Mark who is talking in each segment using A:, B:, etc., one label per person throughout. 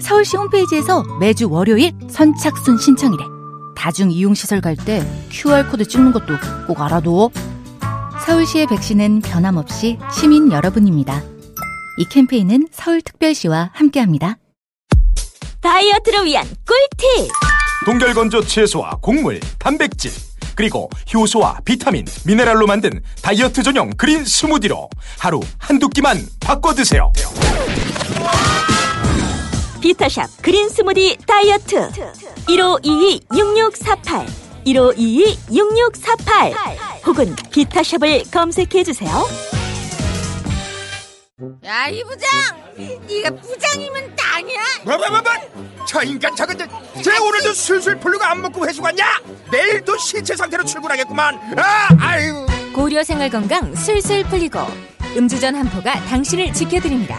A: 서울시 홈페이지에서 매주 월요일 선착순 신청이래. 다중 이용시설 갈 때 QR코드 찍는 것도 꼭 알아둬. 서울시의 백신은 변함없이 시민 여러분입니다. 이 캠페인은 서울특별시와 함께합니다.
B: 다이어트를 위한 꿀팁
C: 동결건조 채소와 곡물, 단백질, 그리고 효소와 비타민, 미네랄로 만든 다이어트 전용 그린 스무디로 하루 한두 끼만 바꿔 드세요.
B: 비타샵 그린 스무디 다이어트. 1522-6648 1522-6648 혹은 비타샵을 검색해 주세요.
D: 야, 이 부장! 네가 부장이면 땅이야?
E: 뭐뭐뭐뭐? 저 인간 저건 제 오늘도 술술 풀리고 안 먹고 회수 갔냐? 내일도 신체 상태로 출근하겠구만. 아 아유.
F: 고려 생활 건강 술술 풀리고 음주전 한포가 당신을 지켜드립니다.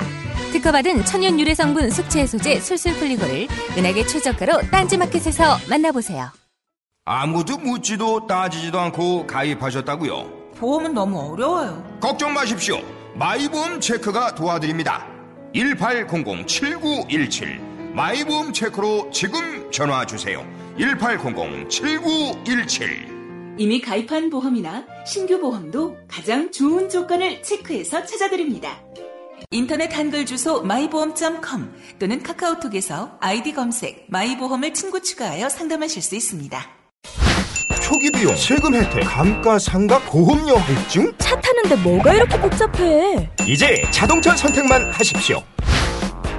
F: 특허받은 천연 유래 성분 숙취 해소제 술술 풀리고를 은하계 최저가로 딴지마켓에서 만나보세요.
E: 아무도 묻지도 따지지도 않고 가입하셨다고요
D: 보험은 너무 어려워요.
E: 걱정 마십시오 마이보험 체크가 도와드립니다 1800-7917 마이보험 체크로 지금 전화 주세요 1800-7917
G: 이미 가입한 보험이나 신규 보험도 가장 좋은 조건을 체크해서 찾아드립니다. 인터넷 한글 주소 마이보험.com 또는 카카오톡에서 아이디 검색 마이보험을 친구 추가하여 상담하실 수 있습니다.
E: 초기 비용, 세금 혜택, 감가상각, 보험료 할증
B: 차 타는데 뭐가 이렇게 복잡해
E: 이제 자동차 선택만 하십시오.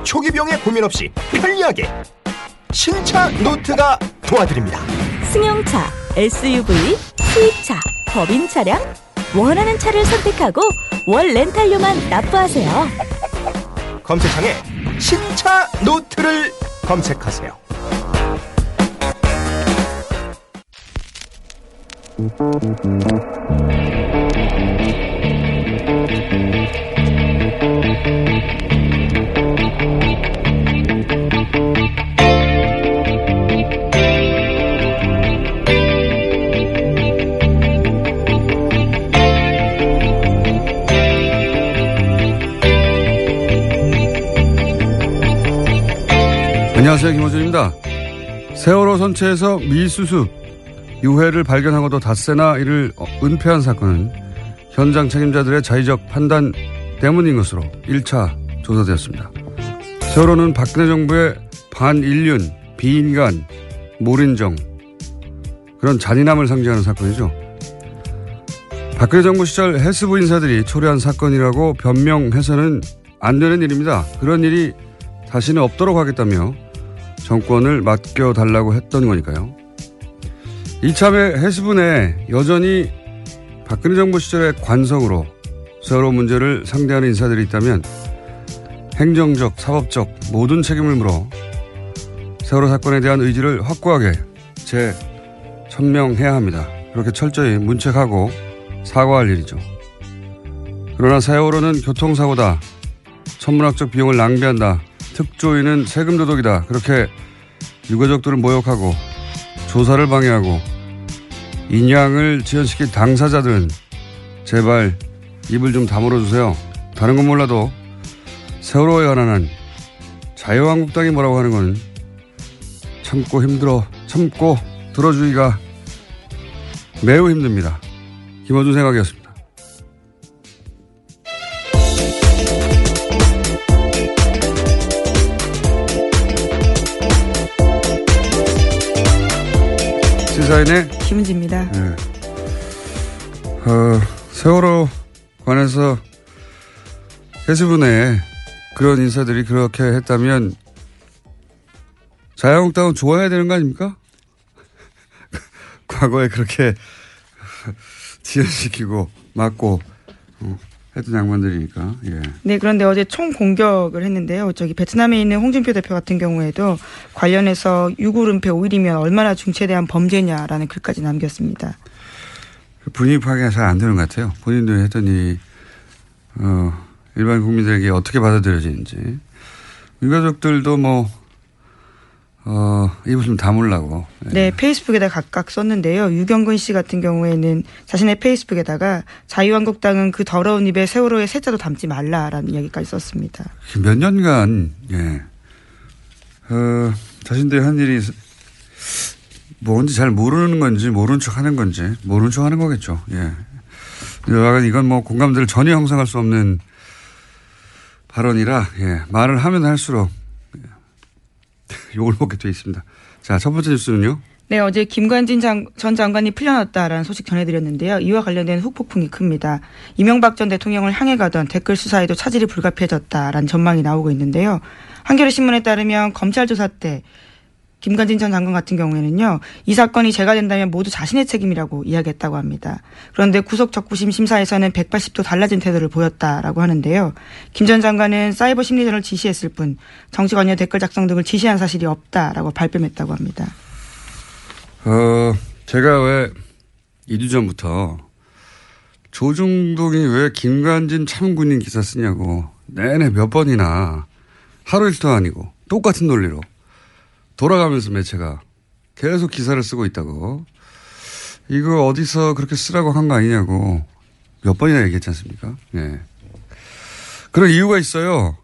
E: 초기 비용에 고민 없이 편리하게 신차 노트가 도와드립니다.
B: 승용차, SUV, 수입차, 법인 차량 원하는 차를 선택하고 월 렌탈료만 납부하세요
E: 검색창에 신차 노트를 검색하세요.
H: 안녕하세요. 김호준입니다. 세월호 선체에서 미수습 유해를 발견하고도 닷새나 이를 어, 은폐한 사건은 현장 책임자들의 자의적 판단 때문인 것으로 1차 조사되었습니다. 세월호는 박근혜 정부의 반인륜, 비인간, 몰인정 그런 잔인함을 상징하는 사건이죠. 박근혜 정부 시절 헬스부 인사들이 초래한 사건이라고 변명해서는 안 되는 일입니다. 그런 일이 다시는 없도록 하겠다며 정권을 맡겨달라고 했던 거니까요. 이참에 해수부 내 여전히 박근혜 정부 시절의 관성으로 세월호 문제를 상대하는 인사들이 있다면 행정적, 사법적 모든 책임을 물어 세월호 사건에 대한 의지를 확고하게 재천명해야 합니다. 그렇게 철저히 문책하고 사과할 일이죠. 그러나 세월호는 교통사고다. 천문학적 비용을 낭비한다. 특조위는 세금 도둑이다. 그렇게 유가족들을 모욕하고 조사를 방해하고 인양을 지연시킨 당사자들은 제발 입을 좀 다물어 주세요. 다른 건 몰라도 세월호에 관한 한 자유한국당이 뭐라고 하는 건 참고 힘들어 참고 들어주기가 매우 힘듭니다. 김어준 생각이었습니다. 시사인의
I: 김은지입니다.
H: 네. 어, 세월호 관해서 내에 그런 인사들이 그렇게 했다면 자유한국당은 좋아야 되는 거 아닙니까? 과거에 그렇게 지연시키고 막고 어, 했던 장관들이니까. 예.
I: 네, 그런데 어제 총 공격을 했는데요. 저기 베트남에 있는 홍준표 대표 같은 경우에도 관련해서 유골은폐 5일이면 얼마나 중체대한 범죄냐라는 글까지 남겼습니다.
H: 분위기 파악이 잘 안 되는 것 같아요. 본인도 이, 어, 일반 국민들에게 어떻게 받아들여지는지. 유가족들도 뭐, 어, 좀 다물라고.
I: 네, 페이스북에다 각각 썼는데요. 유경근 씨 같은 경우에는 자신의 페이스북에다가 자유한국당은 그 더러운 입에 세월호의 세자도 담지 말라라는 이야기까지 썼습니다.
H: 몇 년간, 예. 어, 자신들이 한 일이 뭔지 잘 모르는 건지 모르는 척 하는 건지 모르는 척 하는 거겠죠. 예. 여하간 이건 뭐 공감대를 전혀 형성할 수 없는 발언이라, 예. 말을 하면 할수록 욕을 먹게 돼 있습니다. 자, 첫 번째 뉴스는요.
I: 네, 어제 김관진 장, 전 장관이 풀려났다라는 소식 전해드렸는데요. 이와 관련된 후폭풍이 큽니다. 이명박 전 대통령을 향해 가던 댓글 수사에도 차질이 불가피해졌다라는 전망이 나오고 있는데요. 한겨레 신문에 따르면 검찰 조사 때 김관진 전 장관 같은 경우에는요, 이 사건이 제가 된다면 모두 자신의 책임이라고 이야기했다고 합니다. 그런데 구속 적부심 심사에서는 180도 달라진 태도를 보였다라고 하는데요. 김 전 장관은 사이버 심리전을 지시했을 뿐 정치 관여 댓글 작성 등을 지시한 사실이 없다라고 발뺌했다고 합니다.
H: 어, 제가 왜 2주 전부터 조중동이 왜 김관진 참군인 기사 쓰냐고 내내 몇 번이나 하루 이틀도 아니고 똑같은 논리로 돌아가면서 매체가 계속 기사를 쓰고 있다고 이거 어디서 그렇게 쓰라고 한 거 아니냐고 몇 번이나 얘기했지 않습니까? 예. 그런 이유가 있어요.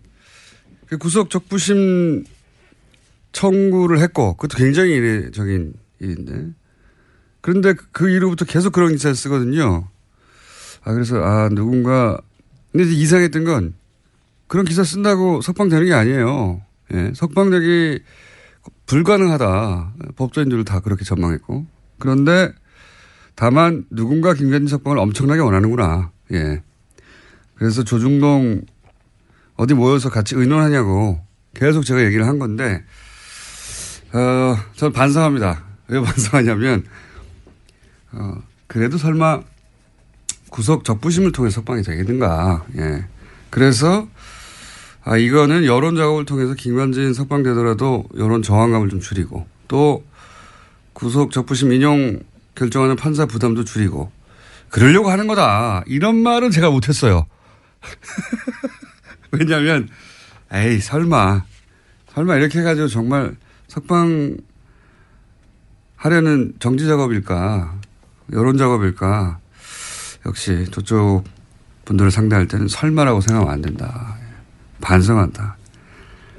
H: 그 구속 적부심 청구를 했고 그것도 굉장히 이례적인 일인데 그런데 그 이후부터 계속 그런 기사를 쓰거든요. 아 그래서 아 누군가 근데 이상했던 건 그런 기사 쓴다고 석방되는 게 아니에요. 예, 석방되기 불가능하다. 법조인들도 다 그렇게 전망했고. 그런데 다만 누군가 김관진 석방을 엄청나게 원하는구나. 예. 그래서 조중동 어디 모여서 같이 의논하냐고 계속 제가 얘기를 한 건데, 어, 저는 반성합니다. 왜 반성하냐면, 어, 그래도 설마 구속 적부심을 통해 석방이 되겠는가. 예. 그래서 아, 이거는 여론 작업을 통해서 김관진 석방되더라도 여론 저항감을 좀 줄이고 또 구속 적부심 인용 결정하는 판사 부담도 줄이고 그러려고 하는 거다. 이런 말은 제가 못했어요. 왜냐하면 에이 설마 설마 이렇게 해가지고 정말 석방 하려는 정지 작업일까 여론 작업일까 역시 저쪽 분들을 상대할 때는 설마라고 생각하면 안 된다. 반성한다.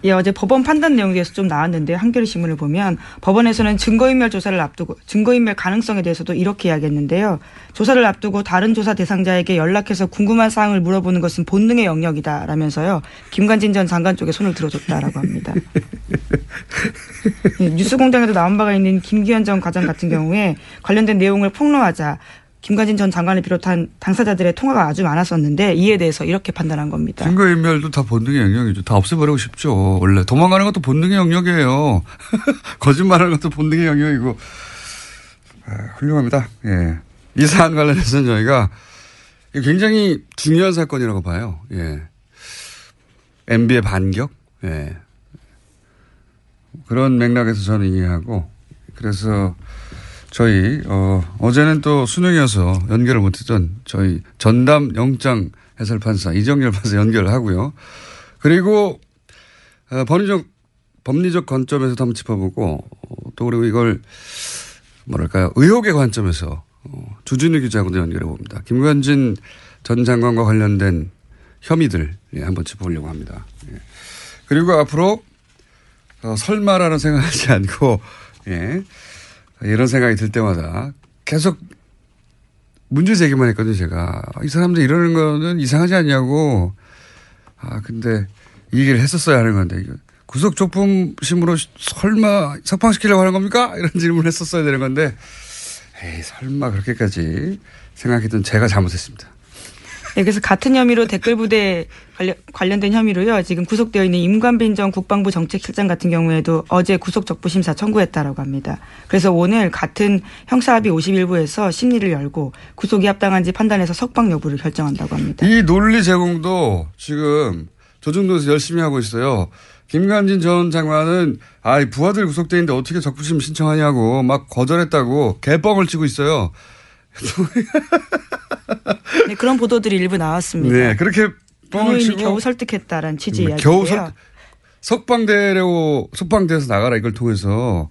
I: 예, 어제 법원 판단 내용에서 좀 나왔는데 한겨레 신문을 보면 법원에서는 증거인멸 조사를 앞두고 증거인멸 가능성에 대해서도 이렇게 이야기했는데요. 조사를 앞두고 다른 조사 대상자에게 연락해서 궁금한 사항을 물어보는 것은 본능의 영역이다라면서요. 김관진 전 장관 쪽에 손을 들어줬다라고 합니다. 예, 뉴스공장에도 나온 바가 있는 김기현 전 과장 같은 경우에 관련된 내용을 폭로하자 김관진 전 장관을 비롯한 당사자들의 통화가 아주 많았었는데 이에 대해서 이렇게 판단한 겁니다.
H: 증거인멸도 다 본능의 영역이죠. 다 없애버리고 싶죠. 원래 도망가는 것도 본능의 영역이에요. 거짓말하는 것도 본능의 영역이고 아, 훌륭합니다. 예. 이 사안 관련해서는 저희가 굉장히 중요한 사건이라고 봐요. 예. MB의 반격. 예. 그런 맥락에서 저는 이해하고 그래서 저희 어 어제는 또 수능이어서 연결을 못했던 저희 전담 영장 해설 판사 이정열 판사 연결을 하고요. 그리고 어, 법리적 법리적 관점에서도 한번 짚어보고 또 그리고 이걸 뭐랄까요 의혹의 관점에서 어, 주진우 기자하고도 연결해 봅니다. 김관진 전 장관과 관련된 혐의들 예, 한번 짚어보려고 합니다. 예. 그리고 앞으로 어, 설마라는 생각하지 않고 예. 이런 생각이 들 때마다 계속 문제 제기만 했거든요, 제가. 이 사람들 이러는 거는 이상하지 않냐고. 아, 근데 이 얘기를 했었어야 하는 건데, 구속 조품심으로 설마 석방시키려고 하는 겁니까? 이런 질문을 했었어야 되는 건데, 에이, 설마 그렇게까지 생각했던 제가 잘못했습니다.
I: 네, 그래서 같은 혐의로 댓글 부대 관련, 관련된 혐의로요. 지금 구속되어 있는 임관빈 전 국방부 정책실장 같은 경우에도 어제 구속 적부 심사 청구했다라고 합니다. 그래서 오늘 같은 형사합의 51부에서 심리를 열고 구속이 합당한지 판단해서 석방 여부를 결정한다고 합니다.
H: 이 논리 제공도 지금 조정도에서 열심히 하고 있어요. 김관진 전 장관은 아, 부하들 구속돼 있는데 어떻게 적부심 신청하냐고 막 거절했다고 개뻥을 치고 있어요.
I: 네, 그런 보도들이 일부 나왔습니다.
H: 네, 그렇게 뻥을 치고
I: 겨우 설득했다라는 취지
H: 음,
I: 이야기인데요.
H: 겨우 석, 석방되려고 석방돼서 나가라 이걸 통해서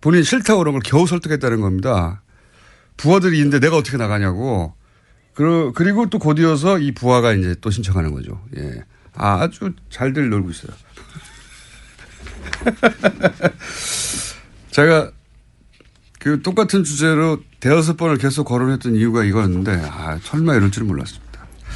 H: 본인이 싫다고 그런 걸 겨우 설득했다는 겁니다. 부하들이 있는데 내가 어떻게 나가냐고. 그리고 또 곧이어서 이 부하가 이제 또 신청하는 거죠. 예. 아, 아주 잘들 놀고 있어요. 제가 그 똑같은 주제로 대여섯 번을 계속 거론했던 이유가 이거였는데, 아, 설마 이럴 줄은 몰랐습니다.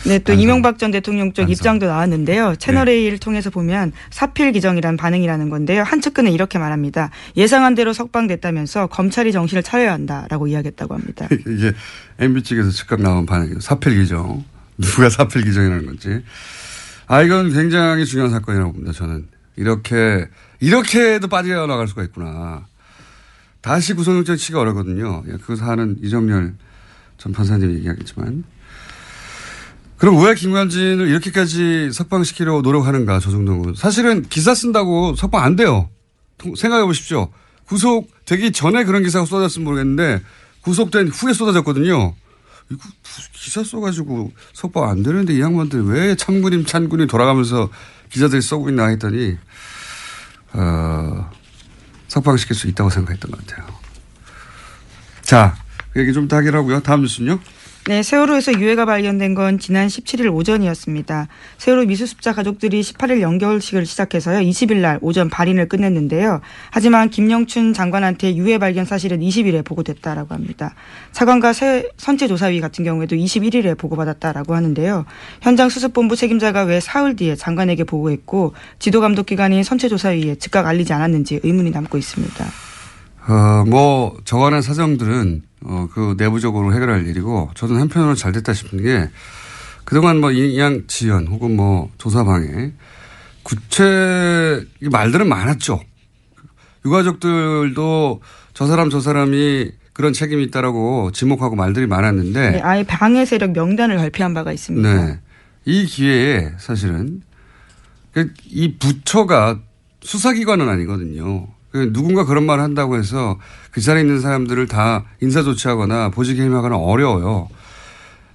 I: 네, 또
H: 반성.
I: 이명박 전 대통령 쪽
H: 반성.
I: 입장도 나왔는데요. 채널
H: 네.
I: A를 통해서 보면 사필 기정이란 반응이라는 건데요. 한 측근은 이렇게 말합니다. 예상한 대로 석방됐다면서 검찰이 정신을 차려야 한다라고 이야기했다고 합니다.
H: 이게 MB 측에서 즉각 나온 반응이에요. 사필 기정. 누가 사필 기정이라는 건지. 아, 이건 굉장히 중요한 사건이라고 봅니다, 저는. 이렇게, 이렇게도 빠져나갈 수가 있구나. 다시 구속영장 치기가 어렵거든요. 예, 그 사안은 이정열 전 판사님이 얘기하겠지만. 그럼 왜 김관진을 이렇게까지 석방시키려고 노력하는가, 조정동은. 사실은 기사 쓴다고 석방 안 돼요. 통- 생각해 보십시오. 구속되기 전에 그런 기사가 쏟아졌으면 모르겠는데, 구속된 후에 쏟아졌거든요. 이거 기사 써가지고 석방 안 되는데 이 양반들 왜 참군임 찬군임 돌아가면서 기자들이 써고 있나 했더니, 어, 석방시킬 수 있다고 생각했던 것 같아요. 자, 그 얘기 좀 더 하기로 하고요. 다음 뉴스는요?
I: 네, 세월호에서 유해가 발견된 건 지난 17일 오전이었습니다. 세월호 미수습자 가족들이 18일 연결식을 시작해서요. 20일 날 오전 발인을 끝냈는데요. 하지만 김영춘 장관한테 유해 발견 사실은 20일에 보고됐다라고 합니다. 차관과 세- 선체조사위 같은 경우에도 21일에 보고받았다라고 하는데요. 현장 수습본부 책임자가 왜 사흘 뒤에 장관에게 보고했고 지도감독기관인 선체조사위에 즉각 알리지 않았는지 의문이 남고 있습니다.
H: 어, 뭐, 저간의 사정들은, 어, 그 내부적으로 해결할 일이고, 저는 한편으로 잘 됐다 싶은 게, 그동안 뭐, 이양 지연 혹은 뭐, 조사방해, 구체, 이 말들은 많았죠. 유가족들도 저 사람 저 사람이 그런 책임이 있다라고 지목하고 말들이 많았는데,
I: 네, 아예 방해 세력 명단을 발표한 바가 있습니다.
H: 네. 이 기회에 사실은 그이 부처가 수사기관은 아니거든요. 그 누군가 그런 말을 한다고 해서 그 자리에 있는 사람들을 다 인사 조치하거나 보직에 임하거나 어려워요.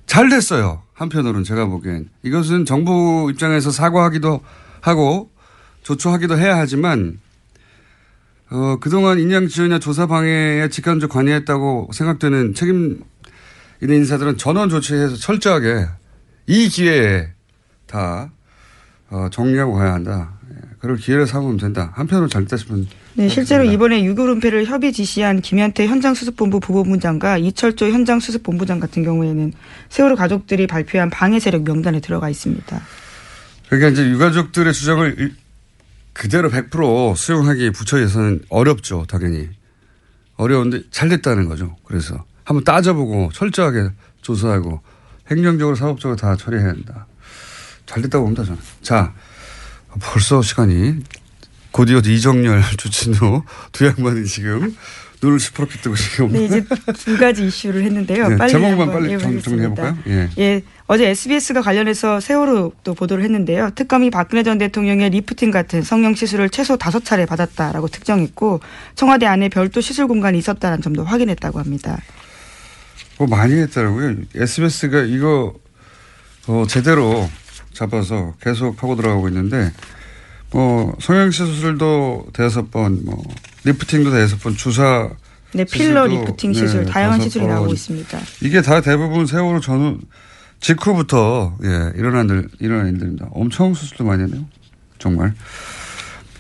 H: 잘 됐어요. 한편으로는 제가 보기엔. 이것은 정부 입장에서 사과하기도 하고 조처하기도 해야 하지만 어, 그동안 인양 지원이나 조사 방해에 직간접 관여했다고 생각되는 책임 있는 인사들은 전원 조치해서 철저하게 이 기회에 다 어, 정리하고 가야 한다. 예, 그럴 기회를 삼으면 된다. 한편으로 잘 됐다 싶은.
I: 네, 실제로. 이번에 유교론패를 협의 지시한 김현태 현장수습본부 부본부장과 이철조 현장수습본부장 같은 경우에는 세월호 가족들이 발표한 방해 세력 명단에 들어가 있습니다.
H: 그러니까 이제 유가족들의 주장을 일- 그대로 100% 수용하기 부처에서는 어렵죠, 당연히. 어려운데 잘 됐다는 거죠. 그래서 한번 따져보고 철저하게 조사하고 행정적으로 사법적으로 다 처리해야 한다. 잘 됐다고 봅니다, 저는. 자, 벌써 시간이 곧이어서 이정렬, 주진우 두 양반이 지금 눈을 시퍼렇게 뜨고 지금.
I: 네, 이제 두 가지 이슈를 했는데요.
H: 네,
I: 빨리
H: 제목만 빨리 정-. 정리해볼까요? 예.
I: 예, 어제 SBS가 관련해서 세월호 또 보도를 했는데요. 특검이 박근혜 전 대통령의 리프팅 같은 성형 시술을 최소 다섯 차례 받았다라고 특정했고 청와대 안에 별도 시술 공간이 있었다는 점도 확인했다고 합니다.
H: 뭐 많이 했더라고요. SBS가 이거 어, 제대로 잡아서 계속 하고 들어가고 있는데 뭐 성형시 수술도 대여섯 번, 뭐 lifting도 대여섯 번, 주사
I: 네, 필러
H: 시술도,
I: 리프팅 시술
H: 네,
I: 다양한 시술이
H: 번.
I: 나오고 있습니다.
H: 이게 다 대부분 세월호 전후 직후부터 예 일어난 일 일어난 일들입니다. 엄청 수술도 많이 했네요. 정말.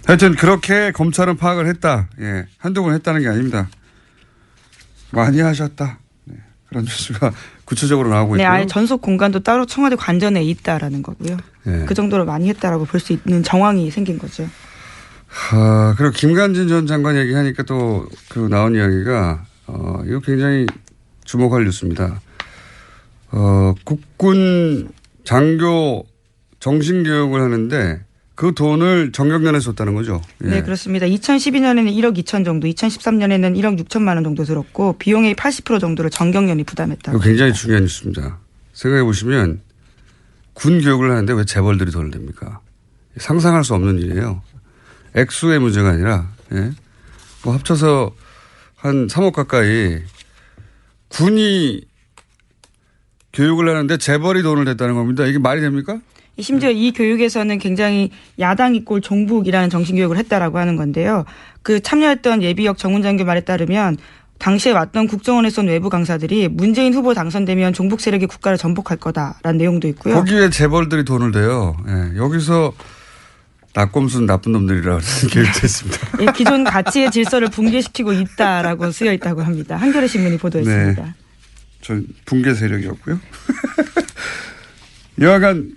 H: 하여튼 그렇게 검찰은 파악을 했다. 예 한두 번 했다는 게 아닙니다. 많이 하셨다. 네, 그런 뉴스가 구체적으로 나오고
I: 네,
H: 있고요.
I: 아예 전속 공간도 따로 청와대 관전에 있다라는 거고요.
H: 예.
I: 그 정도로 많이 했다라고 볼 수 있는 정황이 생긴 거죠.
H: 아, 그리고 김관진 전 장관 얘기하니까 또 그 나온 이야기가 어, 이거 굉장히 주목할 뉴스입니다. 어, 국군 장교 정신교육을 하는데 그 돈을 정경련에서 줬다는 거죠. 예.
I: 네, 그렇습니다. 2012년에는 1억 2천 정도, 2013년에는 1억 6천만 원 정도 들었고 비용의 80% 정도를 정경련이 부담했다고.
H: 굉장히 중요한 뉴스입니다. 생각해 보시면 군 교육을 하는데 왜 재벌들이 돈을 냅니까? 상상할 수 없는 일이에요. 액수의 문제가 아니라 예? 뭐 합쳐서 한 3억 가까이 군이 교육을 하는데 재벌이 돈을 냈다는 겁니다. 이게 말이 됩니까?
I: 심지어 이 교육에서는 굉장히 야당 이꼴 종북이라는 정신교육을 했다라고 하는 건데요. 그 참여했던 예비역 정훈장교 말에 따르면 당시에 왔던 국정원에 쏜 외부 강사들이 문재인 후보 당선되면 종북 세력이 국가를 전복할 거다라는 내용도 있고요.
H: 거기에 재벌들이 돈을 대요. 예, 여기서 낙곰순 나쁜 놈들이라는 교육도 있습니다.
I: 예, 기존 가치의 질서를 붕괴시키고 있다라고 쓰여 있다고 합니다. 한겨레 신문이 보도했습니다.
H: 네. 전 붕괴 세력이었고요. 여하간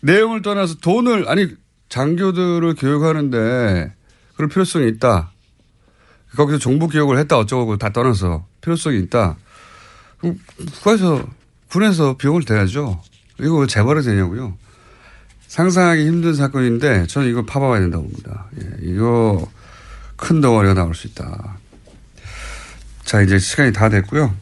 H: 내용을 떠나서 돈을 아니 장교들을 교육하는데 그럴 필요성이 있다. 거기서 정부 교육을 했다 어쩌고 다 떠나서 필요성이 있다. 국가에서 군에서 비용을 대야죠. 이거 왜 재벌이 되냐고요. 상상하기 힘든 사건인데 저는 이거 파봐야 된다고 봅니다. 예, 이거 큰 덩어리가 나올 수 있다. 자 이제 시간이 다 됐고요.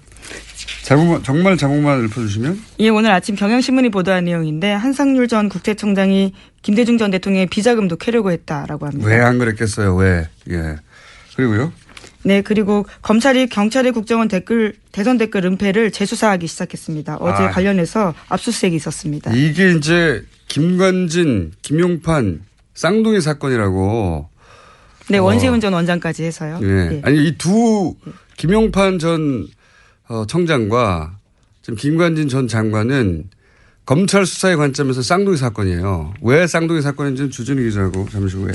H: 제목만, 정말 제목만 읊어주시면
I: 예, 오늘 아침 경향신문이 보도한 내용인데 한상률 전 국세청장이 김대중 전 대통령의 비자금도 캐려고 했다라고 합니다.
H: 왜 안 그랬겠어요? 왜? 예. 그리고요.
I: 네, 그리고 검찰이 경찰의 국정원 댓글 대선 댓글 은폐를 재수사하기 시작했습니다. 어제
H: 아.
I: 관련해서 압수수색이 있었습니다.
H: 이게 이제 김관진, 김용판 쌍둥이 사건이라고.
I: 네,
H: 어.
I: 원세훈 전 원장까지 해서요.
H: 예.
I: 예.
H: 아니 이 두 김용판 전 어, 청장과 지금 김관진 전 장관은 검찰 수사의 관점에서 쌍둥이 사건이에요. 왜 쌍둥이 사건인지는 주진우 기자하고 잠시 후에.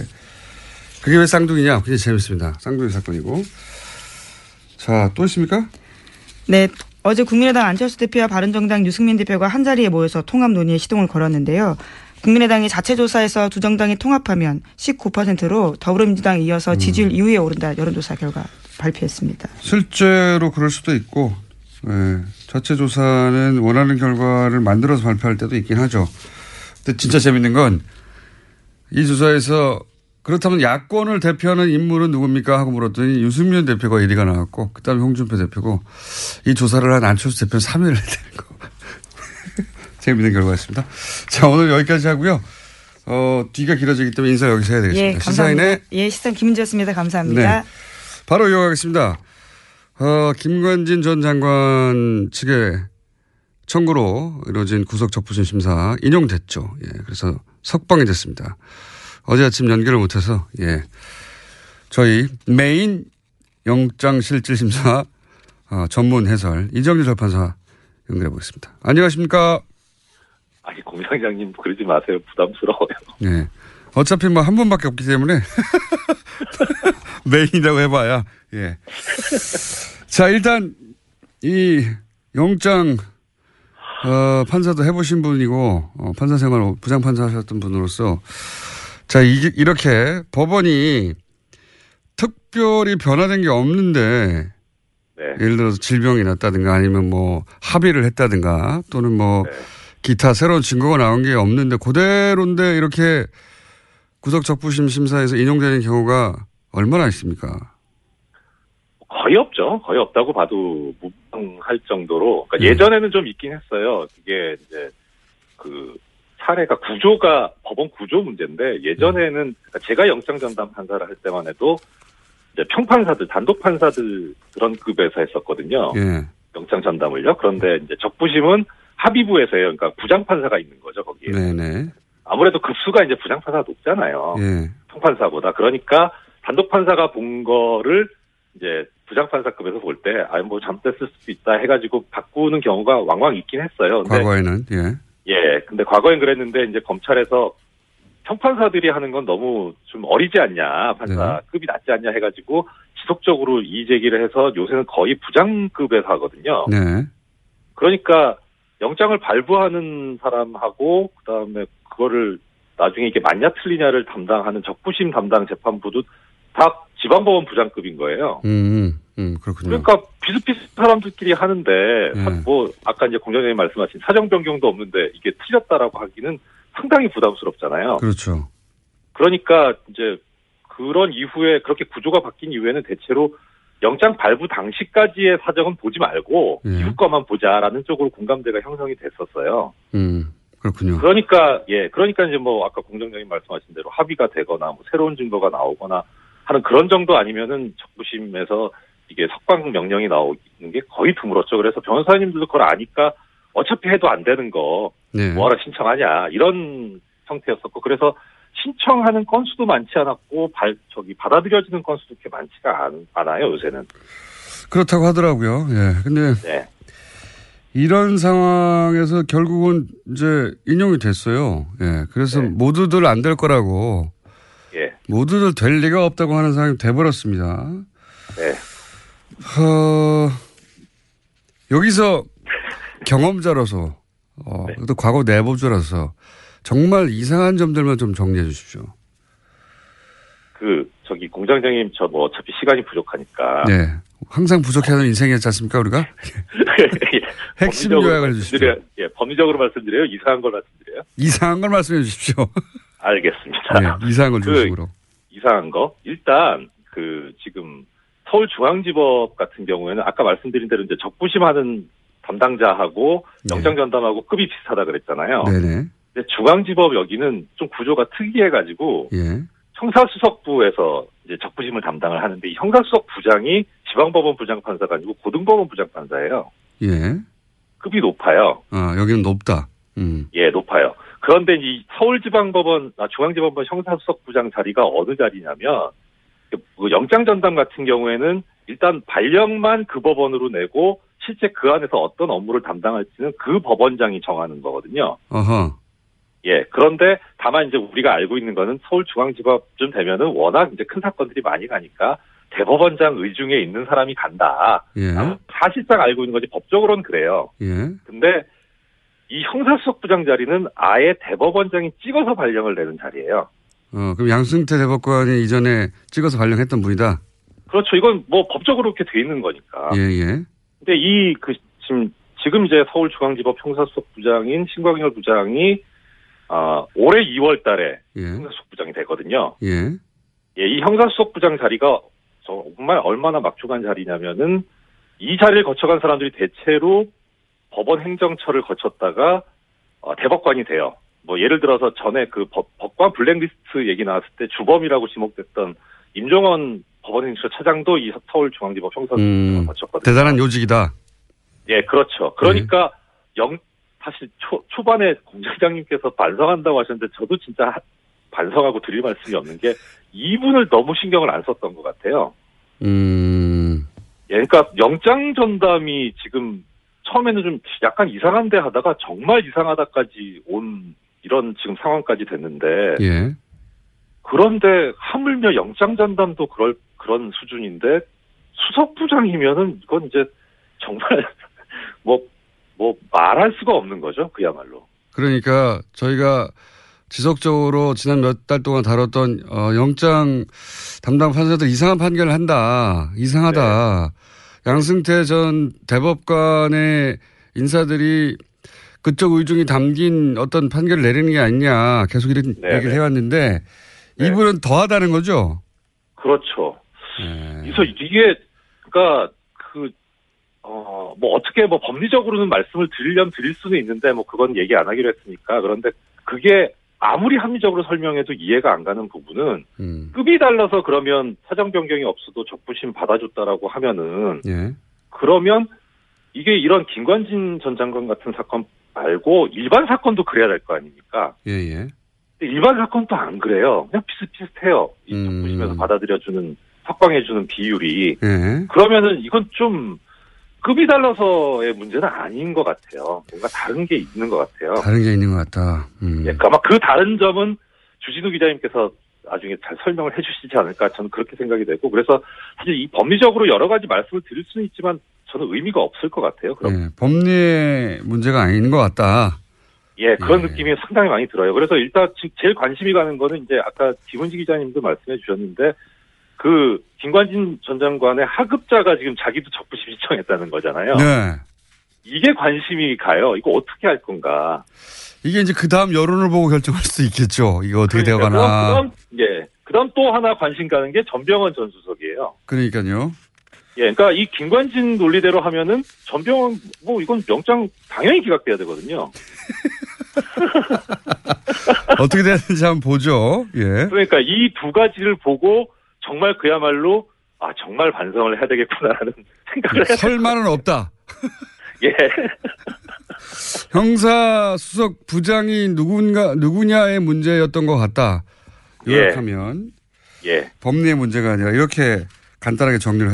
H: 그게 왜 쌍둥이냐? 굉장히 재밌습니다. 쌍둥이 사건이고. 자, 또 있습니까?
I: 네, 어제 국민의당 안철수 대표와 바른정당 유승민 대표가 한 자리에 모여서 통합 논의에 시동을 걸었는데요. 국민의당이 자체 조사에서 두 정당이 통합하면 19%로 더불어민주당에 이어서 지지율 2위에 오른다 여론조사 결과 발표했습니다.
H: 실제로 그럴 수도 있고, 예, 자체 조사는 원하는 결과를 만들어서 발표할 때도 있긴 하죠. 근데 진짜 재밌는 건 이 조사에서 그렇다면 야권을 대표하는 인물은 누굽니까 하고 물었더니 유승민 대표가 1위가 나왔고, 그 다음에 홍준표 대표고, 이 조사를 한 안철수 대표는 3위를 해야 되는 거. 재밌는 결과였습니다. 자, 오늘 여기까지 하고요. 어, 뒤가 길어지기 때문에 인사 여기서 해야 되겠습니다.
I: 예, 감사합니다.
H: 시사인의
I: 예, 시선 김은지였습니다. 감사합니다.
H: 네. 바로 이어가겠습니다. 어, 김관진 전 장관 측의 청구로 이루어진 구속 적부심 심사 인용됐죠. 예, 그래서 석방이 됐습니다. 어제 아침 연결을 못해서 예, 저희 메인 영장 실질 심사 어, 전문 해설 이정렬 전 판사 연결해 보겠습니다. 안녕하십니까?
J: 아니 공장장님 그러지 마세요 부담스러워요.
H: 예. 어차피 뭐 한 번밖에 없기 때문에 main이라고 해봐야 예. 자 일단 이 영장 어, 판사도 해보신 분이고 어, 판사 생활 부장 판사 하셨던 분으로서 자 이게 이렇게 법원이 특별히 변화된 게 없는데
J: 네.
H: 예를 들어서 질병이 났다든가 아니면 뭐 합의를 했다든가 또는 뭐 기타 새로운 증거가 나온 게 없는데 그대로인데 이렇게 구속 적부심 심사에서 인용되는 경우가 얼마나 있습니까?
J: 거의 없죠. 거의 없다고 봐도 무방할 정도로. 그러니까
H: 예.
J: 예전에는 좀 있긴 했어요. 그게 이제 그 사례가 구조가 법원 구조 문제인데 예전에는 그러니까 제가 영장 전담 판사를 할 때만 해도 이제 평판사들 단독 판사들 그런 급에서 했었거든요.
H: 예.
J: 영장 전담을요. 그런데 이제 적부심은 합의부에서요. 그러니까 부장 판사가 있는 거죠 거기에.
H: 네네.
J: 아무래도 급수가 이제 부장 판사가 높잖아요.
H: 예.
J: 평판사보다. 그러니까 단독 판사가 본 거를 이제 부장 판사급에서 볼 때, 아, 뭐 잘못됐을 수도 있다 해가지고 바꾸는 경우가 왕왕 있긴 했어요. 근데
H: 과거에는 예.
J: 예, 근데 과거엔 그랬는데 이제 검찰에서 평판사들이 하는 건 너무 좀 어리지 않냐, 판사급이 낮지 않냐 해가지고 지속적으로 이의 제기를 해서 요새는 거의 부장급에서 하거든요.
H: 네.
J: 그러니까 영장을 발부하는 사람하고 그 다음에 그거를 나중에 이게 맞냐 틀리냐를 담당하는 적부심 담당 재판부도 다 지방법원 부장급인 거예요.
H: 음. 음, 그렇군요.
J: 그러니까 비슷비슷 사람들끼리 하는데
H: 예.
J: 사- 뭐 아까 이제 공장장님 말씀하신 사정 변경도 없는데 이게 틀렸다라고 하기는 상당히 부담스럽잖아요.
H: 그렇죠.
J: 그러니까 이제 그런 이후에 그렇게 구조가 바뀐 이후에는 대체로 영장 발부 당시까지의 사정은 보지 말고
H: 예.
J: 이후 거만 보자라는 쪽으로 공감대가 형성이 됐었어요.
H: 음, 그렇군요.
J: 그러니까 예, 그러니까 이제 뭐 아까 공장장님 말씀하신 대로 합의가 되거나 뭐 새로운 증거가 나오거나 하는 그런 정도 아니면은 적부심에서 이게 석방 명령이 나오는 게 거의 드물었죠. 그래서 변호사님들도 그걸 아니까 어차피 해도 안 되는 거
H: 네.
J: 뭐하러 신청하냐 이런 형태였었고 그래서 신청하는 건수도 많지 않았고 발 저기 받아들여지는 건수도 그렇게 많지가 않, 않아요 요새는.
H: 그렇다고 하더라고요. 예. 근데
J: 네.
H: 이런 상황에서 결국은 이제 인용이 됐어요. 예. 그래서 모두들 안 될 거라고
J: 예.
H: 모두들 될 리가 없다고 하는 상황이 돼버렸습니다.
J: 네.
H: 어, 여기서 경험자로서, 어,
J: 네.
H: 또 과거 내부자로서 정말 이상한 점들만 좀 정리해 주십시오.
J: 그 저기 공장장님 저 뭐 어차피 시간이 부족하니까
H: 네. 항상 부족해하는 인생이었지 않습니까, 우리가? 핵심
J: 법리적으로
H: 요약을 해주십시오.
J: 예, 법리적으로 말씀드려요. 이상한 걸 말씀드려요.
H: 이상한 걸 말씀해 주십시오.
J: 알겠습니다.
H: 네, 이상한
J: 걸그
H: 중심으로.
J: 이상한 거 일단 그 지금 서울중앙지법 같은 경우에는 아까 말씀드린 대로 이제 적부심하는 담당자하고
H: 네.
J: 영장 전담하고 급이 비슷하다 그랬잖아요.
H: 네네.
J: 근데 중앙지법 여기는 좀 구조가 특이해가지고
H: 예.
J: 형사수석부에서 이제 적부심을 담당을 하는데 이 형사수석 부장이 지방법원 부장판사가 아니고 고등법원 부장판사예요.
H: 예.
J: 급이 높아요.
H: 아, 여기는 높다. 음.
J: 예, 높아요. 그런데 이 서울지방법원, 아, 중앙지방법원 형사수석 부장 자리가 어느 자리냐면 그 영장 전담 같은 경우에는 일단 발령만 그 법원으로 내고 실제 그 안에서 어떤 업무를 담당할지는 그 법원장이 정하는 거거든요.
H: 어허.
J: 예, 그런데 다만 이제 우리가 알고 있는 거는 서울중앙지법쯤 되면은 워낙 이제 큰 사건들이 많이 가니까 대법원장 의중에 있는 사람이 간다.
H: 예.
J: 사실상 알고 있는 거지 법적으로는 그래요.
H: 예.
J: 근데 이 형사수석부장 자리는 아예 대법원장이 찍어서 발령을 내는 자리예요.
H: 어, 그럼 양승태 대법관이 이전에 찍어서 발령했던 분이다.
J: 그렇죠. 이건 뭐 법적으로 그렇게 돼 있는 거니까.
H: 예, 예.
J: 근데 이 그 지금 지금 이제 서울중앙지법 형사수석부장인 신광열 부장이 아 올해 2월 달에
H: 예.
J: 형사수석부장이 되거든요.
H: 예.
J: 예, 이 형사수석부장 자리가 정말 얼마나 막중한 자리냐면은 이 자리를 거쳐간 사람들이 대체로 법원 행정처를 거쳤다가 어, 대법관이 돼요. 뭐 예를 들어서 전에 그 법, 법관 블랙리스트 얘기 나왔을 때 주범이라고 지목됐던 임종원 법원 행정처 차장도 이 서울중앙지법 형사수석부장을
H: 음,
J: 거쳤거든요.
H: 대단한 요직이다.
J: 예, 그렇죠. 그러니까 영 사실 초 초반에 공장장님께서 반성한다고 하셨는데 저도 진짜 하- 반성하고 드릴 말씀이 없는 게 이분을 너무 신경을 안 썼던 것 같아요.
H: 음,
J: 예, 그러니까 영장 전담이 지금 처음에는 좀 약간 이상한데 하다가 정말 이상하다까지 온 이런 지금 상황까지 됐는데
H: 예.
J: 그런데 하물며 영장 전담도 그럴 그런 수준인데 수석부장이면은 이건 이제 정말 뭐 뭐 말할 수가 없는 거죠 그야말로.
H: 그러니까 저희가 지속적으로 지난 몇 달 동안 다뤘던 어, 영장 담당 판사들 이상한 판결을 한다. 이상하다.
J: 네.
H: 양승태 전 대법관의 인사들이 그쪽 의중이 담긴 어떤 판결을 내리는 게 아니냐 계속 이런
J: 네,
H: 얘기를
J: 네.
H: 해왔는데 이분은 더하다는 거죠.
J: 그렇죠.
H: 네.
J: 그래서 이게 그러니까 그 어, 뭐 어떻게 뭐 법리적으로는 말씀을 드리려면 드릴 수는 있는데 뭐 그건 얘기 안 하기로 했으니까 그런데 그게 아무리 합리적으로 설명해도 이해가 안 가는 부분은
H: 음.
J: 급이 달라서 그러면 사정 변경이 없어도 적부심 받아줬다라고 하면은
H: 예.
J: 그러면 이게 이런 김관진 전 장관 같은 사건 말고 일반 사건도 그래야 될 거 아닙니까?
H: 예, 예.
J: 일반 사건도 안 그래요. 그냥 비슷비슷해요. 이
H: 음.
J: 적부심에서 받아들여주는 석방해주는 비율이
H: 예.
J: 그러면은 이건 좀 급이 달라서의 문제는 아닌 것 같아요. 뭔가 다른 게 있는 것 같아요.
H: 다른 게 있는 것 같다. 음.
J: 예, 아마 그 다른 점은 주진우 기자님께서 나중에 잘 설명을 해주시지 않을까 저는 그렇게 생각이 되고 그래서 사실 이 법리적으로 여러 가지 말씀을 드릴 수는 있지만 저는 의미가 없을 것 같아요. 그럼
H: 예, 법리의 문제가 아닌 것 같다.
J: 예 그런
H: 예.
J: 느낌이 상당히 많이 들어요. 그래서 일단 지- 제일 관심이 가는 거는 이제 아까 김은지 기자님도 말씀해 주셨는데 그 김관진 전 장관의 하급자가 지금 자기도 적부심 신청했다는 거잖아요.
H: 네.
J: 이게 관심이 가요. 이거 어떻게 할 건가?
H: 이게 이제 그 다음 여론을 보고 결정할 수도 있겠죠. 이거 어떻게
J: 그러니까
H: 되어가나.
J: 그다음, 그다음, 예. 그다음 또 하나 관심 가는 게 전병헌 전 수석이에요.
H: 그러니까요.
J: 예, 그러니까 이 김관진 논리대로 하면은 전병헌 뭐 이건 영장 당연히 기각돼야 되거든요.
H: 어떻게 되는지 한번 보죠. 예.
J: 그러니까 이 두 가지를 보고 정말 그야말로 아 정말 반성을 해야 되겠구나라는 생각을 해야
H: 설마는 없다.
J: 예.
H: 형사 수석 부장이 누군가 누구냐의 문제였던 것 같다.
J: 예.
H: 요약하면
J: 예.
H: 법리의 문제가 아니라 이렇게 간단하게 정리를.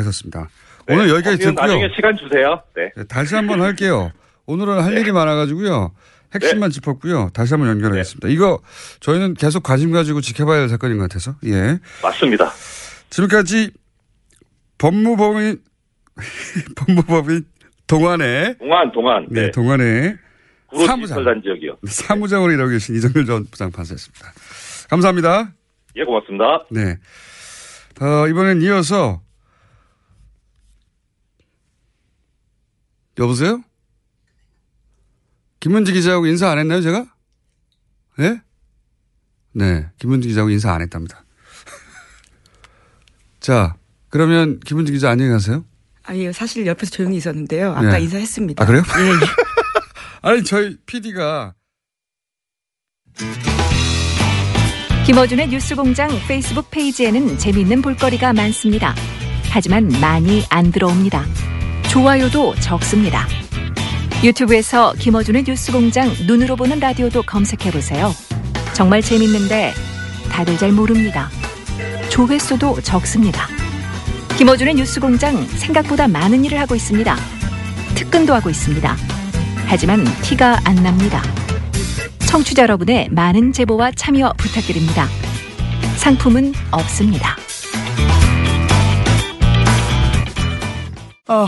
H: 오늘
J: 네,
H: 여기까지
J: 그러면
H: 듣고요.
J: 나중에 시간 주세요. 네.
H: 네, 다시 한번 할게요. 오늘은 할 일이 많아가지고요. 핵심만 짚었고요. 다시 한번 연결하겠습니다. 이거 저희는 계속 관심 가지고 지켜봐야 할 사건인 것 같아서. 예.
J: 맞습니다.
H: 지금까지 법무법인 법무법인 동안에
J: 동안 동안
H: 네,
J: 네.
H: 동안에 사무장.
J: 단지역이요.
H: 사무장으로 일하고 계신 이정열 전 부장판사였습니다. 감사합니다.
J: 예, 고맙습니다.
H: 네. 어, 이번엔 이어서 여보세요? 김문지 기자하고 인사 안 했나요, 제가? 예? 네. 김문지 기자하고 인사 안 했답니다. 자, 그러면 김문지 기자 안녕히 가세요.
I: 아니요, 사실 옆에서 조용히 있었는데요. 아까
H: 예.
I: 인사했습니다.
H: 아, 그래요?
I: 예, 예.
H: 아니, 저희 PD가
B: 김어준의 뉴스 공장 페이스북 페이지에는 재미있는 볼거리가 많습니다. 하지만 많이 안 들어옵니다. 좋아요도 적습니다. 유튜브에서 김어준의 뉴스공장 눈으로 보는 라디오도 검색해보세요. 정말 재밌는데 다들 잘 모릅니다. 조회수도 적습니다. 김어준의 뉴스공장 생각보다 많은 일을 하고 있습니다. 특근도 하고 있습니다. 하지만 티가 안 납니다. 청취자 여러분의 많은 제보와 참여 부탁드립니다. 상품은 없습니다.
K: 아,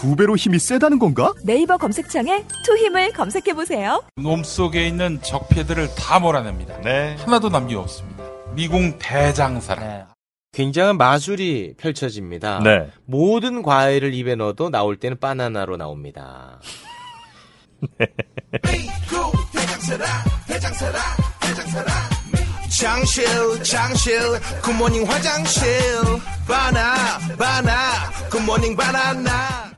K: 두 배로 힘이 세다는 건가?
B: 네이버 검색창에 투 힘을 검색해 보세요.
L: 몸 속에 있는 적폐들을 다 몰아냅니다. 하나도 남김없습니다. 미궁 대장사랑.
M: 굉장한 마술이 펼쳐집니다.
L: 네.
M: 모든 과일을 입에 넣어도 나올 때는 바나나로 나옵니다.
N: 장실 장실 good morning 화장실 바나 바나 good morning 바나나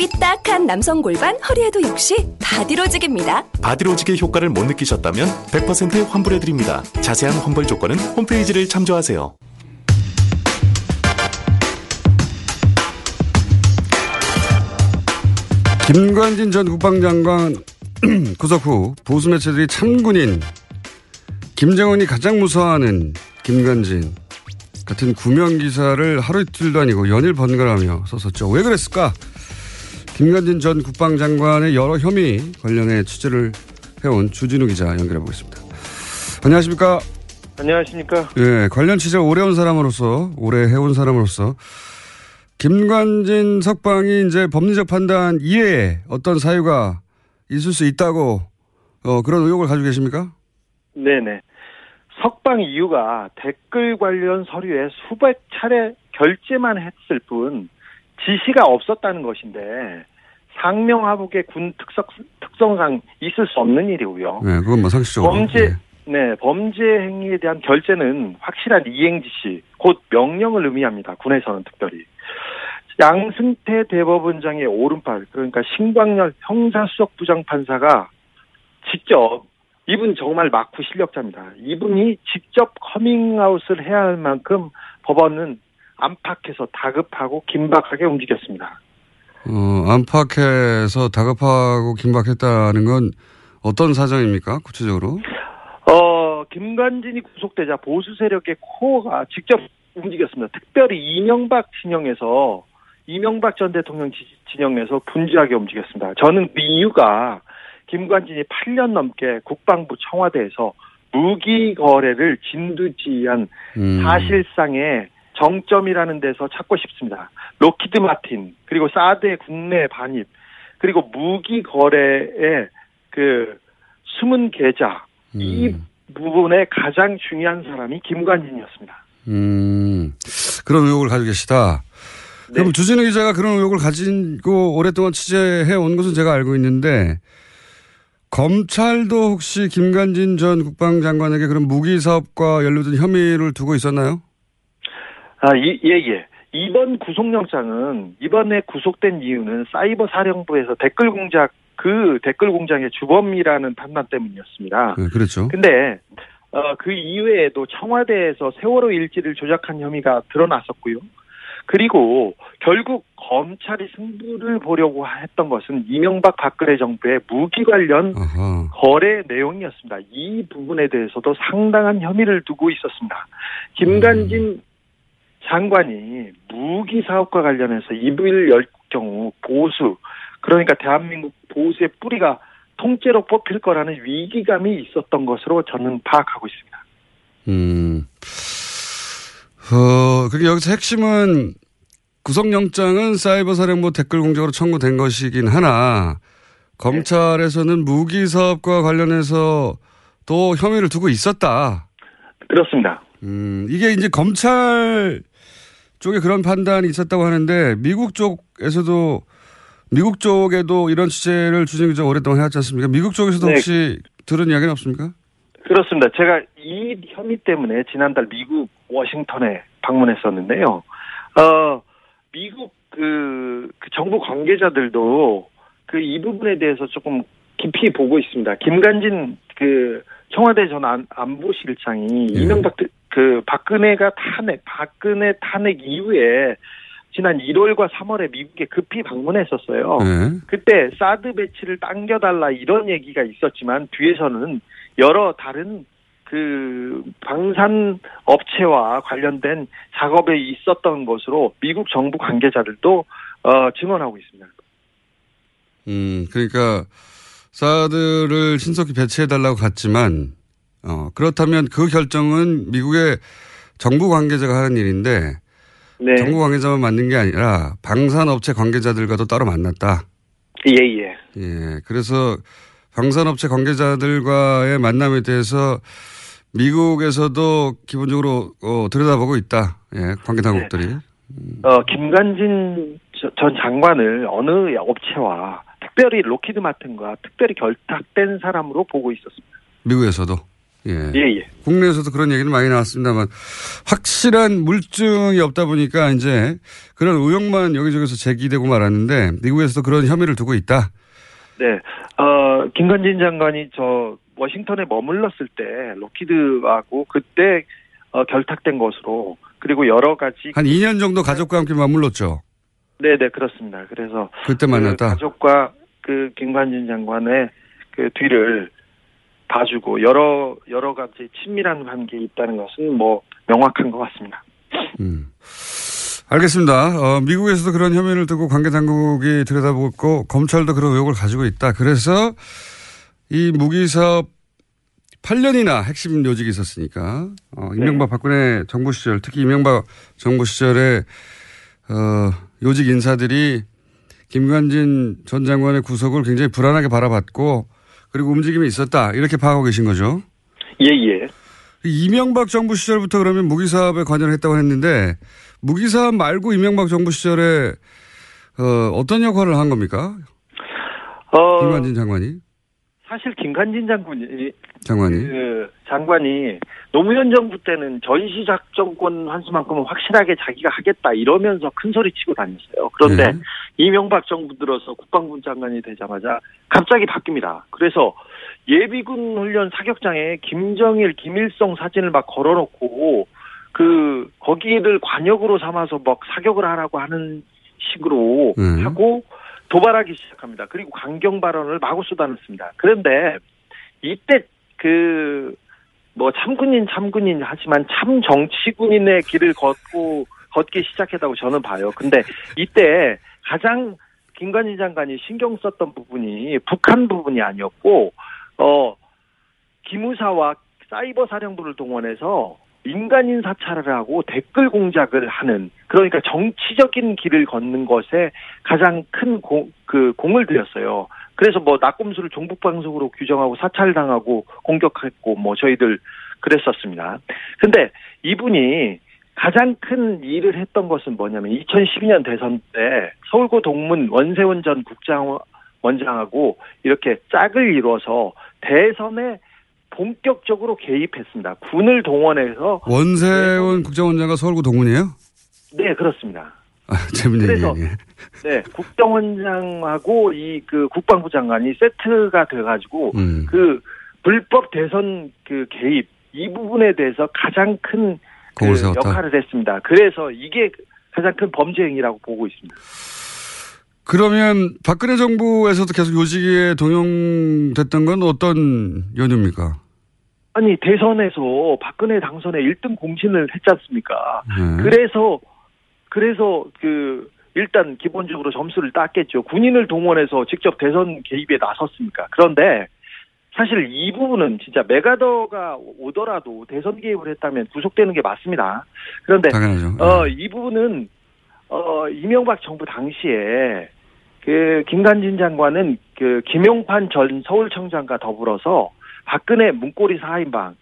B: 삐딱한 남성 골반 허리에도 역시 바디로직입니다.
O: 바디로직의 효과를 못 느끼셨다면 100% 환불해드립니다. 자세한 환불 조건은 홈페이지를 참조하세요.
H: 김관진 전 국방장관 구속 후 보수 매체들이 참군인 김정은이 가장 무서워하는 김관진 같은 구명 기사를 하루 이틀도 아니고 연일 번갈아가며 썼었죠. 왜 그랬을까? 김관진 전 국방장관의 여러 혐의 관련해 취재를 해온 주진우 기자 연결해 보겠습니다. 안녕하십니까?
P: 안녕하십니까?
H: 예, 관련 취재를 오래 온 사람으로서, 오래 해온 사람으로서, 김관진 석방이 이제 법리적 판단 이외에 어떤 사유가 있을 수 있다고, 어, 그런 의혹을 가지고 계십니까?
P: 네네. 석방 이유가 댓글 관련 서류에 수백 차례 결제만 했을 뿐 지시가 없었다는 것인데 상명하복의 군 특성, 특성상 있을 수 없는 일이고요.
H: 네, 그건 뭐 상식적으로.
P: 범죄,
H: 예.
P: 네, 범죄 행위에 대한 결제는 확실한 이행 지시, 곧 명령을 의미합니다. 군에서는 특별히. 양승태 대법원장의 오른팔, 그러니까 신광열 형사수석 부장 판사가 직접 이분 정말 막후 실력자입니다. 이분이 직접 커밍아웃을 해야 할 만큼 법원은 안팎에서 다급하고 긴박하게 움직였습니다.
H: 어, 안팎에서 다급하고 긴박했다는 건 어떤 사정입니까? 구체적으로?
P: 어, 김관진이 구속되자 보수 세력의 코어가 직접 움직였습니다. 특별히 이명박 진영에서 이명박 전 대통령 지- 진영에서 분주하게 움직였습니다. 저는 그 이유가 김관진이 8년 넘게 국방부 청와대에서 무기 거래를 진두지휘한
H: 음.
P: 사실상의 정점이라는 데서 찾고 싶습니다. 로키드 마틴 그리고 사드의 국내 반입 그리고 무기 거래의 그 숨은 계좌 이 부분에 가장 중요한 사람이 김관진이었습니다.
H: 음, 그런 의혹을 가지고 계시다.
P: 네.
H: 그럼 주진우 기자가 그런 의혹을 가지고 오랫동안 취재해 온 것은 제가 알고 있는데 검찰도 혹시 김관진 전 국방장관에게 그런 무기 사업과 연루된 혐의를 두고 있었나요?
P: 아, 이, 예, 예. 이번 구속영장은 이번에 구속된 이유는 사이버 사령부에서 댓글 공작 그 댓글 공장의 주범이라는 판단 때문이었습니다.
H: 네, 그렇죠.
P: 근데 어, 그 이외에도 청와대에서 세월호 일지를 조작한 혐의가 드러났었고요. 그리고 결국 검찰이 승부를 보려고 했던 것은 이명박 박근혜 정부의 무기 관련 거래 내용이었습니다. 이 부분에 대해서도 상당한 혐의를 두고 있었습니다. 김관진 장관이 무기 사업과 관련해서 입을 열 경우 보수 그러니까 대한민국 보수의 뿌리가 통째로 뽑힐 거라는 위기감이 있었던 것으로 저는 파악하고 있습니다.
H: 음, 어, 그게 여기서 핵심은 구속영장은 사이버 사령부 댓글 공작으로 청구된 것이긴 하나 검찰에서는 무기 사업과 관련해서 또 혐의를 두고 있었다.
P: 그렇습니다.
H: 음, 이게 이제 검찰 쪽에 그런 판단이 있었다고 하는데 미국 쪽에서도 미국 쪽에도 이런 취재를 주진 기자 오랫동안 해왔지 않습니까? 미국 쪽에서도
P: 네.
H: 혹시 들은 이야기는 없습니까?
P: 그렇습니다. 제가 이 혐의 때문에 지난달 미국 워싱턴에 방문했었는데요. 어, 미국 그, 그 정부 관계자들도 그 이 부분에 대해서 조금 깊이 보고 있습니다. 김관진 그 청와대 전 안, 안보실장이 이명박 대- 그 박근혜가 탄핵 박근혜 탄핵 이후에 지난 1월과 3월에 미국에 급히 방문했었어요.
H: 네.
P: 그때 사드 배치를 당겨달라 이런 얘기가 있었지만 뒤에서는 여러 다른 그 방산 업체와 관련된 작업에 있었던 것으로 미국 정부 관계자들도 어, 증언하고 있습니다.
H: 음, 그러니까 사드를 신속히 배치해달라고 갔지만, 어, 그렇다면 그 결정은 미국의 정부 관계자가 하는 일인데,
P: 네.
H: 정부 관계자만 만든 게 아니라 방산업체 관계자들과도 따로 만났다.
P: 예, 예.
H: 예, 그래서 방산업체 관계자들과의 만남에 대해서 미국에서도 기본적으로 어, 들여다보고 있다. 예, 관계 당국들이.
P: 어, 김관진 저- 전 장관을 어느 업체와 특별히 로키드 마틴과 특별히 결탁된 사람으로 보고 있었습니다.
H: 미국에서도. 예.
P: 예, 예.
H: 국내에서도 그런 얘기는 많이 나왔습니다만 확실한 물증이 없다 보니까 이제 그런 의혹만 여기저기서 제기되고 말았는데 미국에서도 그런 혐의를 두고 있다.
P: 네, 어, 김관진 장관이 저 워싱턴에 머물렀을 때 로키드하고 그때 어, 결탁된 것으로 그리고 여러 가지
H: 한 2년 정도 가족과 함께 맞물렀죠.
P: 네, 네 그렇습니다. 그래서
H: 그때
P: 그
H: 만났다.
P: 가족과 그 김관진 장관의 그 뒤를 봐주고 여러 여러 가지 친밀한 관계에 있다는 것은 뭐 명확한 것 같습니다.
H: 알겠습니다. 어, 미국에서도 그런 혐의를 두고 관계 당국이 들여다보고 검찰도 그런 의혹을 가지고 있다. 그래서 이 무기 사업 8년이나 핵심 요직이 있었으니까 어, 이명박 박근혜 정부 시절 특히 이명박 정부 시절에 어, 요직 인사들이 김관진 전 장관의 구속을 굉장히 불안하게 바라봤고 그리고 움직임이 있었다 이렇게 파악하고 계신 거죠.
P: 예, 예.
H: 이명박 정부 시절부터 그러면 무기 사업에 관여를 했다고 했는데 무기 사업 말고 이명박 정부 시절에 어, 어떤 역할을 한 겁니까?
P: 어,
H: 김관진 장관이
P: 사실 김관진 장군이
H: 장관이
P: 그 장관이 노무현 정부 때는 전시작전권 환수만큼은 확실하게 자기가 하겠다 이러면서 큰 소리 치고 다녔어요. 그런데
H: 네.
P: 이명박 정부 들어서 국방부 장관이 되자마자 갑자기 바뀝니다. 그래서 예비군 훈련 사격장에 김정일, 김일성 사진을 막 걸어놓고 그 거기를 관역으로 삼아서 막 사격을 하라고 하는 식으로
H: 음.
P: 하고 도발하기 시작합니다. 그리고 강경 발언을 마구 쏟아냈습니다. 그런데 이때 그 뭐 참군인 참군인 하지만 참 정치군인의 길을 걷고 걷기 시작했다고 저는 봐요. 근데 이때 가장 김관진 장관이 신경 썼던 부분이 북한 부분이 아니었고 어 기무사와 사이버 사령부를 동원해서 민간인 사찰을 하고 댓글 공작을 하는 그러니까 정치적인 길을 걷는 것에 가장 큰 공, 그 공을 들였어요. 그래서 뭐 낙곰수를 종북 방송으로 규정하고 사찰당하고 공격했고 뭐 저희들 그랬었습니다. 근데 이분이 가장 큰 일을 했던 것은 뭐냐면 2012년 대선 때 서울고 동문 원세훈 전 국장 원장하고 이렇게 짝을 이뤄서 대선에 본격적으로 개입했습니다. 군을 동원해서
H: 원세훈 국정원장과 서울구 동문이에요?
P: 네 그렇습니다.
H: 아, 재밌는
P: 그래서
H: 얘기네.
P: 네 국정원장하고 이 그 국방부 장관이 세트가 돼가지고
H: 음.
P: 그 불법 대선 그 개입 이 부분에 대해서 가장 큰 그. 역할을 했습니다. 그래서 이게 가장 큰 범죄 행위라고 보고 있습니다.
H: 그러면 박근혜 정부에서도 계속 요직에 동용됐던 건 어떤 연유입니까?
P: 아니 대선에서 박근혜 당선에 1등 공신을 했지 않습니까?
H: 네.
P: 그래서 그래서 그 일단 기본적으로 점수를 땄겠죠. 군인을 동원해서 직접 대선 개입에 나섰습니까? 그런데 사실 이 부분은 진짜 메가더가 오더라도 대선 개입을 했다면 구속되는 게 맞습니다. 그런데. 어, 이 부분은 어, 이명박 정부 당시에 그 김관진 장관은 그 김용판 전 서울청장과 더불어서 박근혜 문고리 4인방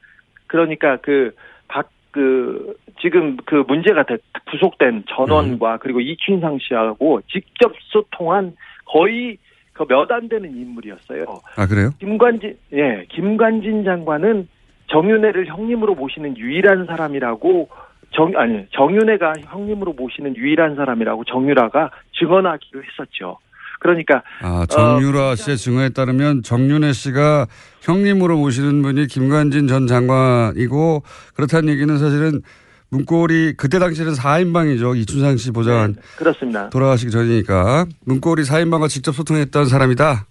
P: 그러니까 그 박 그 지금 그 문제가 됐, 구속된 전원과 그리고 이춘상 씨하고 직접 소통한 거의 그 몇 안 되는 인물이었어요.
H: 아 그래요?
P: 김관진 예 김관진 장관은 정윤회를 형님으로 모시는 유일한 사람이라고 정 아니 정윤회가 형님으로 모시는 유일한 사람이라고 정유라가 증언하기로 했었죠. 그러니까
H: 아, 정유라 씨의 증언에 따르면 정윤혜 씨가 형님으로 모시는 분이 김관진 전 장관이고 그렇다는 얘기는 사실은 문고리 그때 당시에는 4인방이죠. 이춘상 씨 보좌관
P: 그렇습니다.
H: 돌아가시기 전이니까 문고리 4인방과 직접 소통했던 사람이다.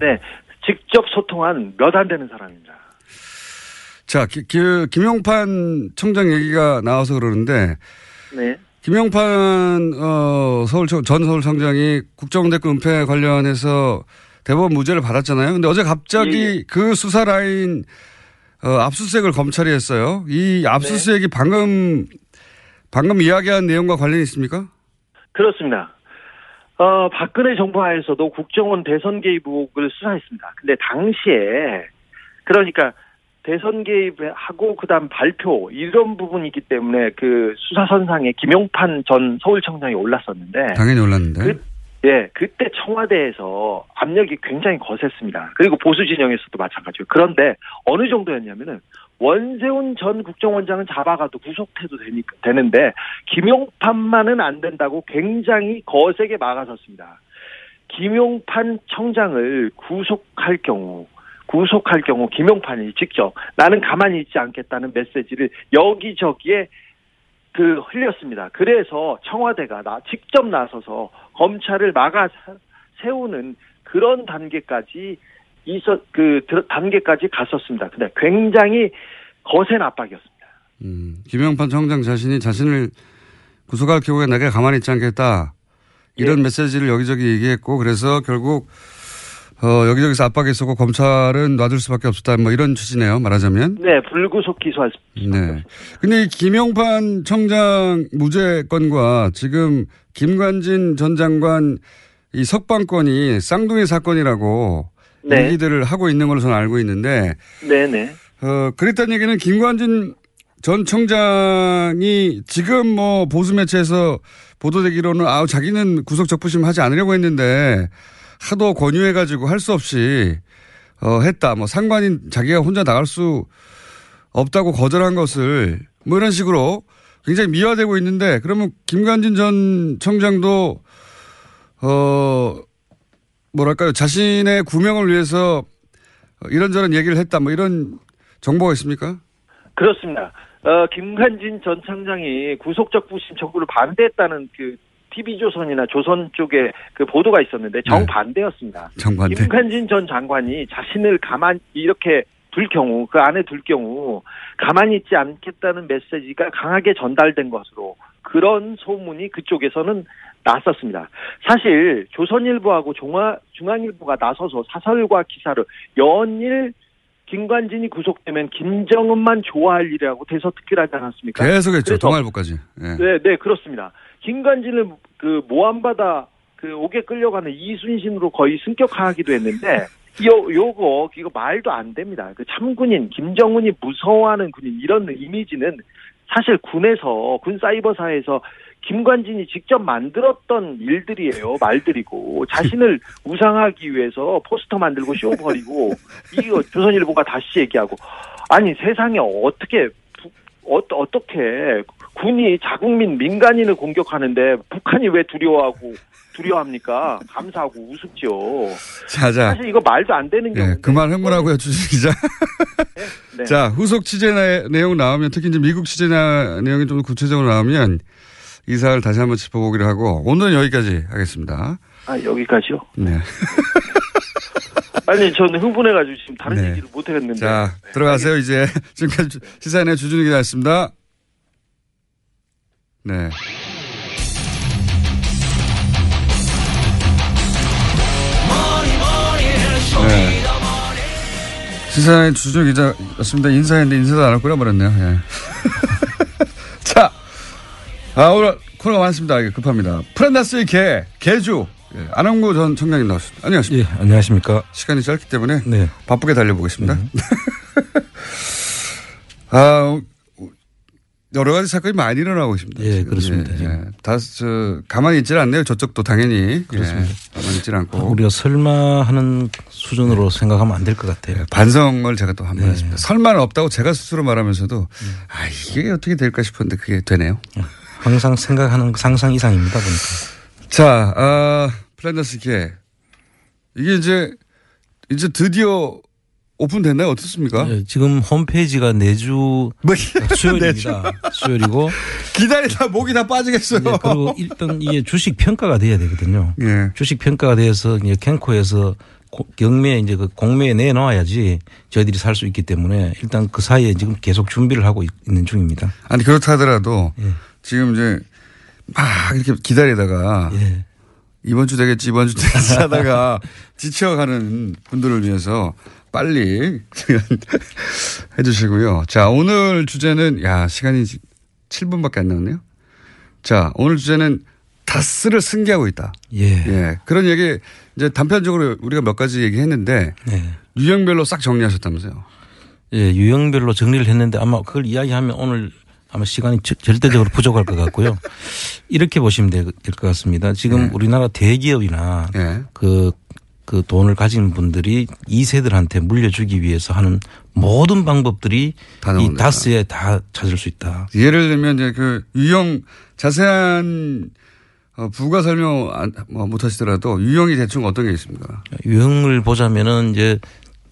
P: 네 직접 소통한 몇 안 되는 사람입니다.
H: 자, 기, 기, 김용판 청장 얘기가 나와서 그러는데
P: 네.
H: 김용판 어, 서울 전 서울청장이 국정대권 은폐 관련해서 대법원 무죄를 받았잖아요. 근데 어제 갑자기 그 수사 라인 어, 압수수색을 검찰이 했어요. 이 압수수색이 방금 방금 이야기한 내용과 관련이 있습니까?
P: 그렇습니다. 어, 박근혜 정부 하에서도 국정원 대선 개입 의혹을 수사했습니다. 근데 당시에 그러니까 대선 개입하고 그다음 발표 이런 부분이기 때문에 그 수사 선상에 김용판 전 서울청장이 올랐었는데
H: 당연히 올랐는데.
P: 그, 예, 그때 청와대에서 압력이 굉장히 거셌습니다. 그리고 보수 진영에서도 마찬가지고. 그런데 어느 정도였냐면은 원세훈 전 국정원장은 잡아가도 구속해도 되니까 되는데 김용판만은 안 된다고 굉장히 거세게 막아섰습니다. 김용판 청장을 구속할 경우 구속할 경우 김용판이 직접 나는 가만히 있지 않겠다는 메시지를 여기저기에 그 흘렸습니다. 그래서 청와대가 나 직접 나서서 검찰을 막아 세우는 그런 단계까지 있어 그 단계까지 갔었습니다. 근데 굉장히 거센 압박이었습니다.
H: 음, 김영판 청장 자신이 자신을 구속할 경우에 내가 가만히 있지 않겠다. 이런
P: 예.
H: 메시지를 여기저기 얘기했고 그래서 결국 어, 여기저기서 압박이 있었고 검찰은 놔둘 수밖에 없었다. 뭐 이런 취지네요. 말하자면.
P: 네, 불구속 기소할 수.
H: 네. 근데 이 김용판 청장 무죄 건과 지금 김관진 전 장관 이 석방권이 쌍둥이 사건이라고
P: 네.
H: 얘기들을 하고 있는 걸로 저는 알고 있는데
P: 네, 네.
H: 어, 그랬다는 얘기는 김관진 전 청장이 지금 뭐 보수 매체에서 보도되기로는 아우 자기는 구속 적부심 하지 않으려고 했는데 하도 권유해가지고 할 수 없이 어, 했다. 뭐 상관인 자기가 혼자 나갈 수 없다고 거절한 것을 뭐 이런 식으로 굉장히 미화되고 있는데 그러면 김관진 전 청장도 어 뭐랄까요 자신의 구명을 위해서 어, 이런저런 얘기를 했다 뭐 이런 정보가 있습니까?
P: 그렇습니다. 어, 김관진 전 청장이 구속적 부심 청구를 반대했다는 그 TV조선이나 조선 쪽에 그 보도가 있었는데 정반대였습니다.
H: 정반대.
P: 김관진 전 장관이 자신을 가만 이렇게 둘 경우 그 안에 둘 경우 가만히 있지 않겠다는 메시지가 강하게 전달된 것으로 그런 소문이 그쪽에서는 났었습니다. 사실 조선일보하고 중화, 중앙일보가 나서서 사설과 기사를 연일 김관진이 구속되면 김정은만 좋아할 일이라고 대서특필하지 않았습니까?
H: 계속했죠. 동아일보까지. 예.
P: 네, 네, 그렇습니다. 김관진을 그 모함받아 그 옥에 끌려가는 이순신으로 거의 승격하기도 했는데 요 요거 이거 말도 안 됩니다. 그 참군인 김정은이 무서워하는 군인 이런 이미지는 사실 군에서 군 사이버사에서 김관진이 직접 만들었던 일들이에요. 말들이고 자신을 우상하기 위해서 포스터 만들고 쇼 벌이고 이거 조선일보가 다시 얘기하고 아니 세상에 어떻게 어, 어떻게 군이 자국민 민간인을 공격하는데 북한이 왜 두려워하고 두려워합니까? 감사하고 우습죠.
H: 자, 자.
P: 사실 이거 말도 안 되는 경우.
H: 예, 그만 흥분하고요, 주진 기자.
P: 네.
H: 자, 후속 취재 내, 내용 나오면 특히 이제 미국 취재 나, 내용이 좀 구체적으로 나오면 이 사를 다시 한번 짚어보기로 하고 오늘은 여기까지 하겠습니다.
P: 아 여기까지요?
H: 네.
P: 아니 저는 흥분해가지고 지금 다른
H: 네.
P: 얘기를 못 하겠는데.
H: 자, 들어가세요, 이제. 지금까지 시사인의 주준희 기자였습니다. 네. 네. 시사인 주준희 기자였습니다. 인사했는데 인사도 안할 거라 버렸네요. 예. 자, 아, 오늘 코너가 많습니다. 급합니다. 프란다스의 개, 개주. 예, 안홍구 전 청장님 나왔습니다. 안녕하십니까.
Q: 예, 안녕하십니까.
H: 시간이 짧기 때문에
Q: 네.
H: 바쁘게 달려보겠습니다. 아, 여러 가지 사건이 많이 일어나고 있습니다.
Q: 예,
H: 지금.
Q: 그렇습니다.
H: 예, 예. 다, 저, 가만히 있질 않네요. 저쪽도 당연히.
Q: 그렇습니다.
H: 예, 가만히 있질 않고.
Q: 우리가 설마 하는 수준으로 생각하면 안 될 것 같아요.
H: 반성을 제가 또 한번
Q: 네.
H: 했습니다. 설마는 없다고 제가 스스로 말하면서도 아, 이게 어떻게 될까 싶었는데 그게 되네요.
Q: 항상 생각하는 상상 이상입니다, 보니까.
H: 자, 아, 개. 이게 이제, 이제 드디어 오픈됐나요? 어떻습니까?
Q: 예, 지금 홈페이지가 내주
H: 뭐,
Q: 수요일입니다. 수요일이고.
H: 기다리다 목이 다 빠지겠어요.
Q: 예, 그리고 일단 이게 주식 평가가 돼야 되거든요.
H: 예.
Q: 주식 평가가 돼서 이제 캔코에서 고- 경매에 이제 그 공매에 내놓아야지 저희들이 살 수 있기 때문에 일단 그 사이에 지금 계속 준비를 하고 있- 있는 중입니다.
H: 아니, 그렇다 하더라도
Q: 예.
H: 지금 이제 막 이렇게 기다리다가
Q: 예.
H: 이번 주 되겠지, 이번 주 되겠지 하다가 지쳐가는 분들을 위해서 빨리 해 주시고요. 자, 오늘 주제는, 야, 시간이 7분밖에 안 남았네요. 자, 오늘 주제는 다스를 승계하고 있다.
Q: 예.
H: 그런 얘기 이제 단편적으로 우리가 몇 가지 얘기했는데
Q: 네.
H: 유형별로 싹 정리하셨다면서요.
Q: 예, 유형별로 정리를 했는데 아마 그걸 이야기하면 오늘 아마 시간이 저- 절대적으로 부족할 것 같고요. 이렇게 보시면 될 것 같습니다. 지금
H: 네.
Q: 우리나라 대기업이나
H: 예.
Q: 그, 그 돈을 가진 분들이 2세들한테 물려주기 위해서 하는 모든 방법들이 이. 다스에 다 찾을 수 있다.
H: 예를 들면 이제 그 유형 자세한 어, 부가 설명 안- 뭐 못하시더라도 유형이 대충 어떤 게 있습니까?
Q: 유형을 보자면은 이제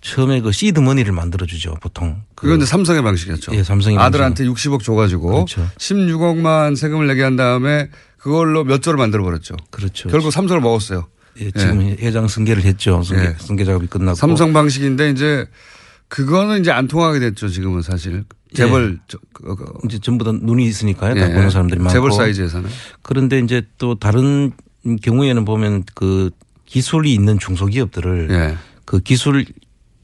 Q: 처음에 그 시드 머니를 만들어 주죠, 보통.
H: 그건 이제 삼성의 방식이었죠.
Q: 예, 삼성의
H: 아들한테 60억 줘가지고
Q: 그렇죠.
H: 16억만 세금을 내게 한 다음에 그걸로 몇 조를 만들어 버렸죠.
Q: 그렇죠.
H: 결국 삼성을 먹었어요.
Q: 예, 지금 회장 승계를 했죠. 승계,
H: 예.
Q: 승계 작업이 끝났고.
H: 삼성 방식인데 이제 그거는 이제 안 통하게 됐죠. 지금은 사실 재벌 저- 그- 그-
Q: 이제 전부 다 눈이 있으니까요. 다
H: 예,
Q: 보는 사람들이 많고.
H: 재벌 사이즈에서는
Q: 그런데 이제 또 다른 경우에는 보면 그 기술이 있는 중소기업들을
H: 예.
Q: 그 기술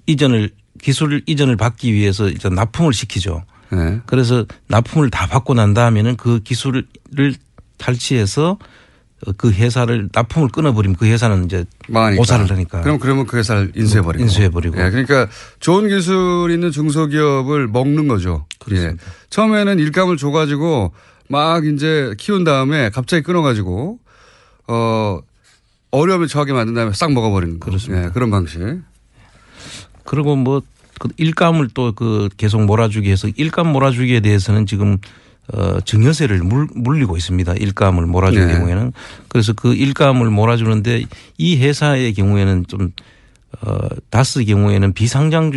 Q: 이전을 기술 이전을 받기 위해서 이제 납품을 시키죠.
H: 예.
Q: 그래서 납품을 다 받고 난 다음에는 그 기술을 탈취해서 그 회사를 납품을 끊어버리면 그 회사는 이제
H: 망하니까.
Q: 오사를 하니까.
H: 그럼 그러면 그 회사를 인수해버리고.
Q: 인수해버리고.
H: 예, 그러니까 좋은 기술 있는 중소기업을 먹는 거죠. 예. 처음에는 일감을 줘가지고 막 이제 키운 다음에 갑자기 끊어가지고 어 어려움에 처하게 만든 다음에 싹 먹어버리는 거. 그렇습니다. 그런 방식.
Q: 그리고 뭐, 그 일감을 또 그 계속 몰아주기 해서 일감 몰아주기에 대해서는 지금 어, 증여세를 물, 물리고 있습니다. 일감을 몰아주는
H: 네.
Q: 경우에는. 그래서 그 일감을 몰아주는데 이 회사의 경우에는 좀 어, 다스 경우에는 비상장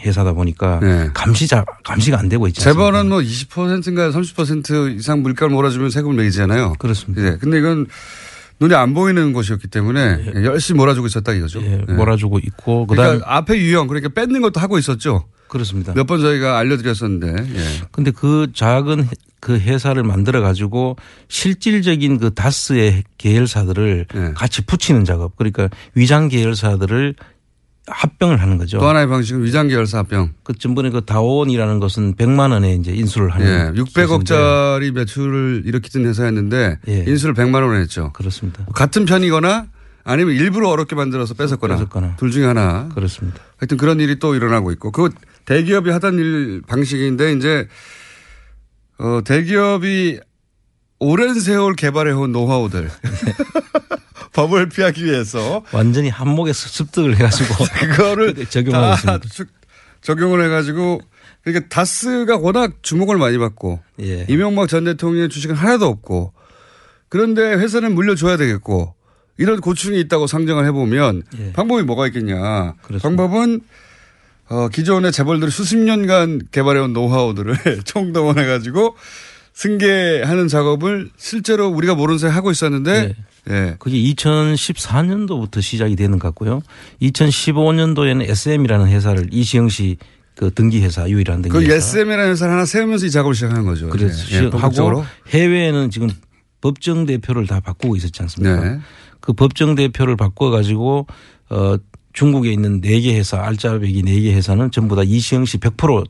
Q: 회사다 보니까 감시 자 감시가 안 되고 않습니까?
H: 재벌은 뭐 20%인가 30% 이상 물가를 몰아주면 세금을 매기잖아요.
Q: 그렇습니다.
H: 예. 근데 이건 눈에 안 보이는 것이었기 때문에 열심히 몰아주고 있었다 이거죠.
Q: 예,
H: 예.
Q: 몰아주고 있고
H: 그러니까
Q: 그다음
H: 앞에 유형 그러니까 뺏는 것도 하고 있었죠.
Q: 그렇습니다.
H: 몇 번 저희가 알려드렸었는데. 예.
Q: 근데 그 작은 해- 그 회사를 만들어 가지고 실질적인 그 다스의 계열사들을
H: 예.
Q: 같이 붙이는 작업 그러니까 위장 계열사들을 합병을 하는 거죠.
H: 또 하나의 방식은 위장 계열사 합병.
Q: 그 전번에 그 다원이라는 것은 100만 원에 이제 인수를 하는
H: 예. 600억짜리 매출을 일으키던 회사였는데
Q: 예.
H: 인수를 100만 원에 했죠.
Q: 그렇습니다.
H: 같은 편이거나 아니면 일부러 어렵게 만들어서 뺏었거나,
Q: 뺏었거나.
H: 둘 중에 하나.
Q: 그렇습니다.
H: 하여튼 그런 일이 또 일어나고 있고 그 대기업이 하던 일 방식인데 이제 어 대기업이 오랜 세월 개발해온 노하우들 법을 피하기 위해서
Q: 완전히 한목에 습득을 해가지고
H: 그거를
Q: 적용하고
H: 다
Q: 있습니다.
H: 축- 적용을 해가지고 그러니까 다스가 워낙 주목을 많이 받고
Q: 예.
H: 이명박 전 대통령의 주식은 하나도 없고 그런데 회사는 물려줘야 되겠고 이런 고충이 있다고 상정을 해보면
Q: 예.
H: 방법이 뭐가 있겠냐. 방법은 어, 기존의 재벌들이 수십 년간 개발해온 노하우들을 총동원해가지고 승계하는 작업을 실제로 우리가 모르는 사이 하고 있었는데 예.
Q: 그게 2014년도부터 시작이 되는 것 같고요. 2015년도에는 SM이라는 회사를 이시영 씨 그 등기 회사 유일한 등기
H: 그
Q: 회사.
H: SM이라는 회사를 하나 세우면서 이 작업을 시작한 거죠.
Q: 그래서
H: 예, 예, 본격적으로.
Q: 하고 해외에는 지금 법정 대표를 다 바꾸고 있었지 않습니까?
H: 네.
Q: 그 법정 대표를 바꿔 가지고 어 중국에 있는 네 개 회사 알짜배기 네 개 회사는 전부 다 이시영 씨 100%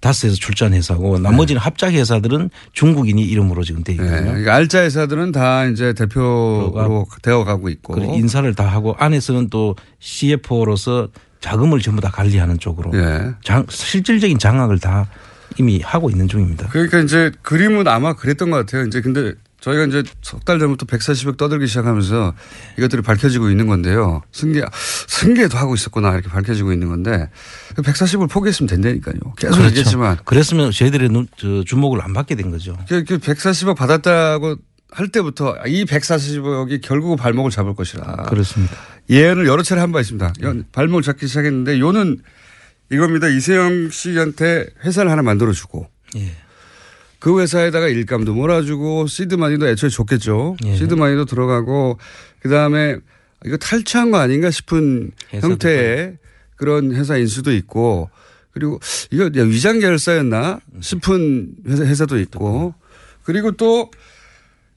Q: 다스에서 출전 회사고 나머지는 합작 회사들은 중국인이 이름으로 지금 돼 있거든요.
H: 네. 그러니까 알짜 회사들은 다 이제 대표로 되어 가고 있고.
Q: 인사를 다 하고 안에서는 또 CFO로서 자금을 전부 다 관리하는 쪽으로
H: 예.
Q: 장, 실질적인 장악을 다 이미 하고 있는 중입니다.
H: 그러니까 이제 그림은 아마 그랬던 것 같아요. 이제 근데 저희가 이제 석 달 전부터 140억 떠들기 시작하면서 이것들이 밝혀지고 있는 건데요. 승계, 승계도 하고 있었구나 이렇게 밝혀지고 있는 건데 140을 포기했으면 된다니까요. 계속
Q: 그렇죠.
H: 얘기했지만.
Q: 그랬으면 저희들의 눈, 저 주목을 안 받게 된 거죠.
H: 그 140억 받았다고 할 때부터 이 140억이 결국 발목을 잡을 것이라.
Q: 그렇습니다.
H: 예언을 여러 차례 한 바 있습니다. 연- 발목을 잡기 시작했는데 요는 이겁니다. 이세영 씨한테 회사를 하나 만들어주고
Q: 예.
H: 그 회사에다가 일감도 몰아주고 시드마니도 애초에 줬겠죠.
Q: 예.
H: 시드마니도 들어가고 그다음에 이거 탈취한 거 아닌가 싶은 형태의 그런 회사 인수도 있고 그리고 이거 위장 계열사였나 싶은 회사, 회사도 있고 그리고 또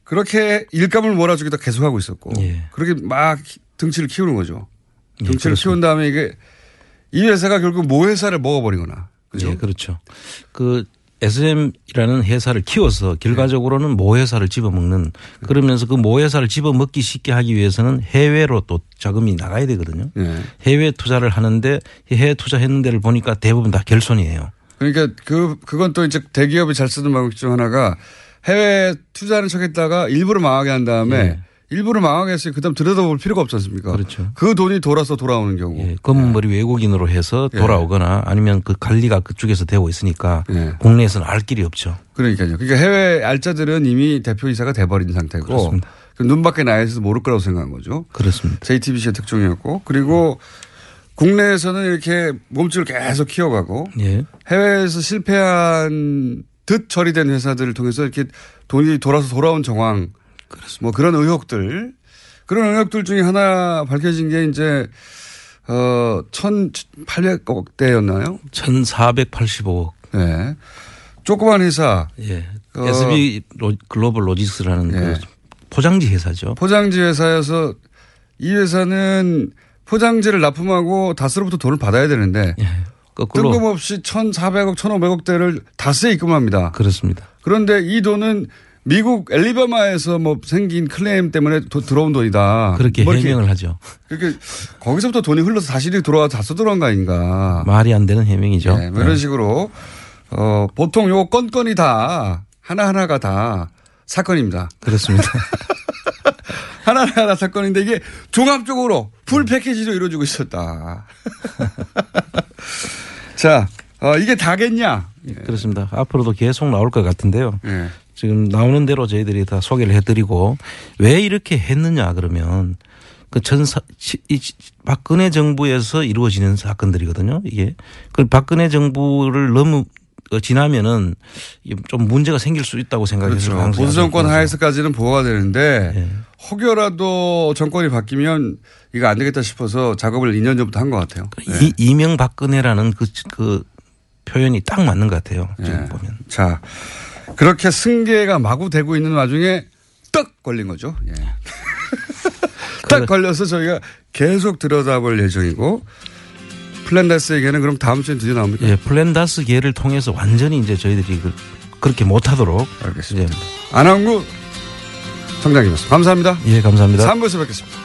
H: 그렇게 일감을 몰아주기도 계속하고 있었고
Q: 예.
H: 그렇게 막 등치를 키우는 거죠.
Q: 예,
H: 등치를
Q: 그렇습니다.
H: 키운 다음에 이게 이 회사가 결국 모 회사를 먹어버리거나 그죠?
Q: 예, 그렇죠. 그 SM이라는 회사를 키워서 결과적으로는 모 회사를 집어먹는 그러면서 그 모 회사를 집어먹기 쉽게 하기 위해서는 해외로 또 자금이 나가야 되거든요.
H: 네.
Q: 해외 투자를 하는데 해외 투자했는 데를 보니까 대부분 다 결손이에요.
H: 그러니까 그 그건 또 이제 대기업이 잘 쓰는 방법 중 하나가 해외 투자하는 척했다가 일부러 망하게 한 다음에
Q: 예.
H: 일부러 망하게 했으니 그다음 들여다볼 필요가 없지 않습니까?
Q: 그렇죠.
H: 그 돈이 돌아서 돌아오는 경우.
Q: 예, 검은 머리 외국인으로 해서
H: 예.
Q: 돌아오거나 아니면 그 관리가 그쪽에서 되고 있으니까
H: 예.
Q: 국내에서는 알 길이 없죠.
H: 그러니까요. 그러니까 해외 알짜들은 이미 대표이사가 돼버린 상태고
Q: 그렇습니다.
H: 그 눈밖에 나야 있어서 모를 거라고 생각한 거죠.
Q: 그렇습니다.
H: JTBC의 특종이었고 그리고 국내에서는 이렇게 몸집을 계속 키워가고
Q: 예.
H: 해외에서 실패한 듯 처리된 회사들을 통해서 이렇게 돈이 돌아서 돌아온 정황, 뭐 그런 의혹들, 그런 의혹들 중에 하나 밝혀진 게 이제 어 1,800억 대였나요?
Q: 1,485억.
H: 네. 조그만 회사.
Q: 예.
H: 어,
Q: SB 로, 글로벌 로지스라는
H: 예.
Q: 그 포장지 회사죠.
H: 포장지 회사여서 이 회사는 포장지를 납품하고 다스로부터 돈을 받아야 되는데
Q: 예. 거꾸로
H: 뜬금없이 1,400억, 1,500억 대를 다스에 입금합니다.
Q: 그렇습니다.
H: 그런데 이 돈은 미국 엘리바마에서 뭐 생긴 클레임 때문에 도- 들어온 돈이다.
Q: 그렇게
H: 뭐
Q: 해명을 하죠.
H: 그렇게 거기서부터 돈이 흘러서 다시 이렇게 돌아와 다 써들어간 거 아닌가.
Q: 말이 안 되는 해명이죠.
H: 네, 뭐 이런 식으로 어, 보통 요 건건이 다 하나하나가 다 사건입니다.
Q: 그렇습니다.
H: 하나하나 사건인데 이게 종합적으로 풀 패키지로 이루어지고 있었다. 자, 어, 이게 다겠냐?
Q: 그렇습니다. 앞으로도 계속 나올 것 같은데요.
H: 예.
Q: 지금 나오는 대로 저희들이 다 소개를 해드리고 왜 이렇게 했느냐 그러면 그 전사 시- 이 시- 박근혜 정부에서 이루어지는 사건들이거든요. 이게 그 박근혜 정부를 너무 어, 지나면은 좀 문제가 생길 수 있다고 생각해서
H: 그렇죠. 보수 정권 하에서까지는 보호가 되는데
Q: 네.
H: 혹여라도 정권이 바뀌면 이거 안 되겠다 싶어서 작업을 2년 전부터 한 것 같아요. 네.
Q: 이, 이명 박근혜라는 그, 그 표현이 딱 맞는 것 같아요. 지금
H: 예.
Q: 보면.
H: 자, 그렇게 승계가 마구 되고 있는 와중에 떡 걸린 거죠. 예. 딱 걸려서 저희가 계속 들여다볼 예정이고 플랜다스의 계는 그럼 다음 주에 드디어 나옵니까?
Q: 예, 플랜다스의 계를 통해서 완전히 이제 저희들이 그, 그렇게 못하도록.
H: 알겠습니다. 안원구 청장님이었습니다. 감사합니다.
Q: 예, 감사합니다.
H: 3부에서 뵙겠습니다.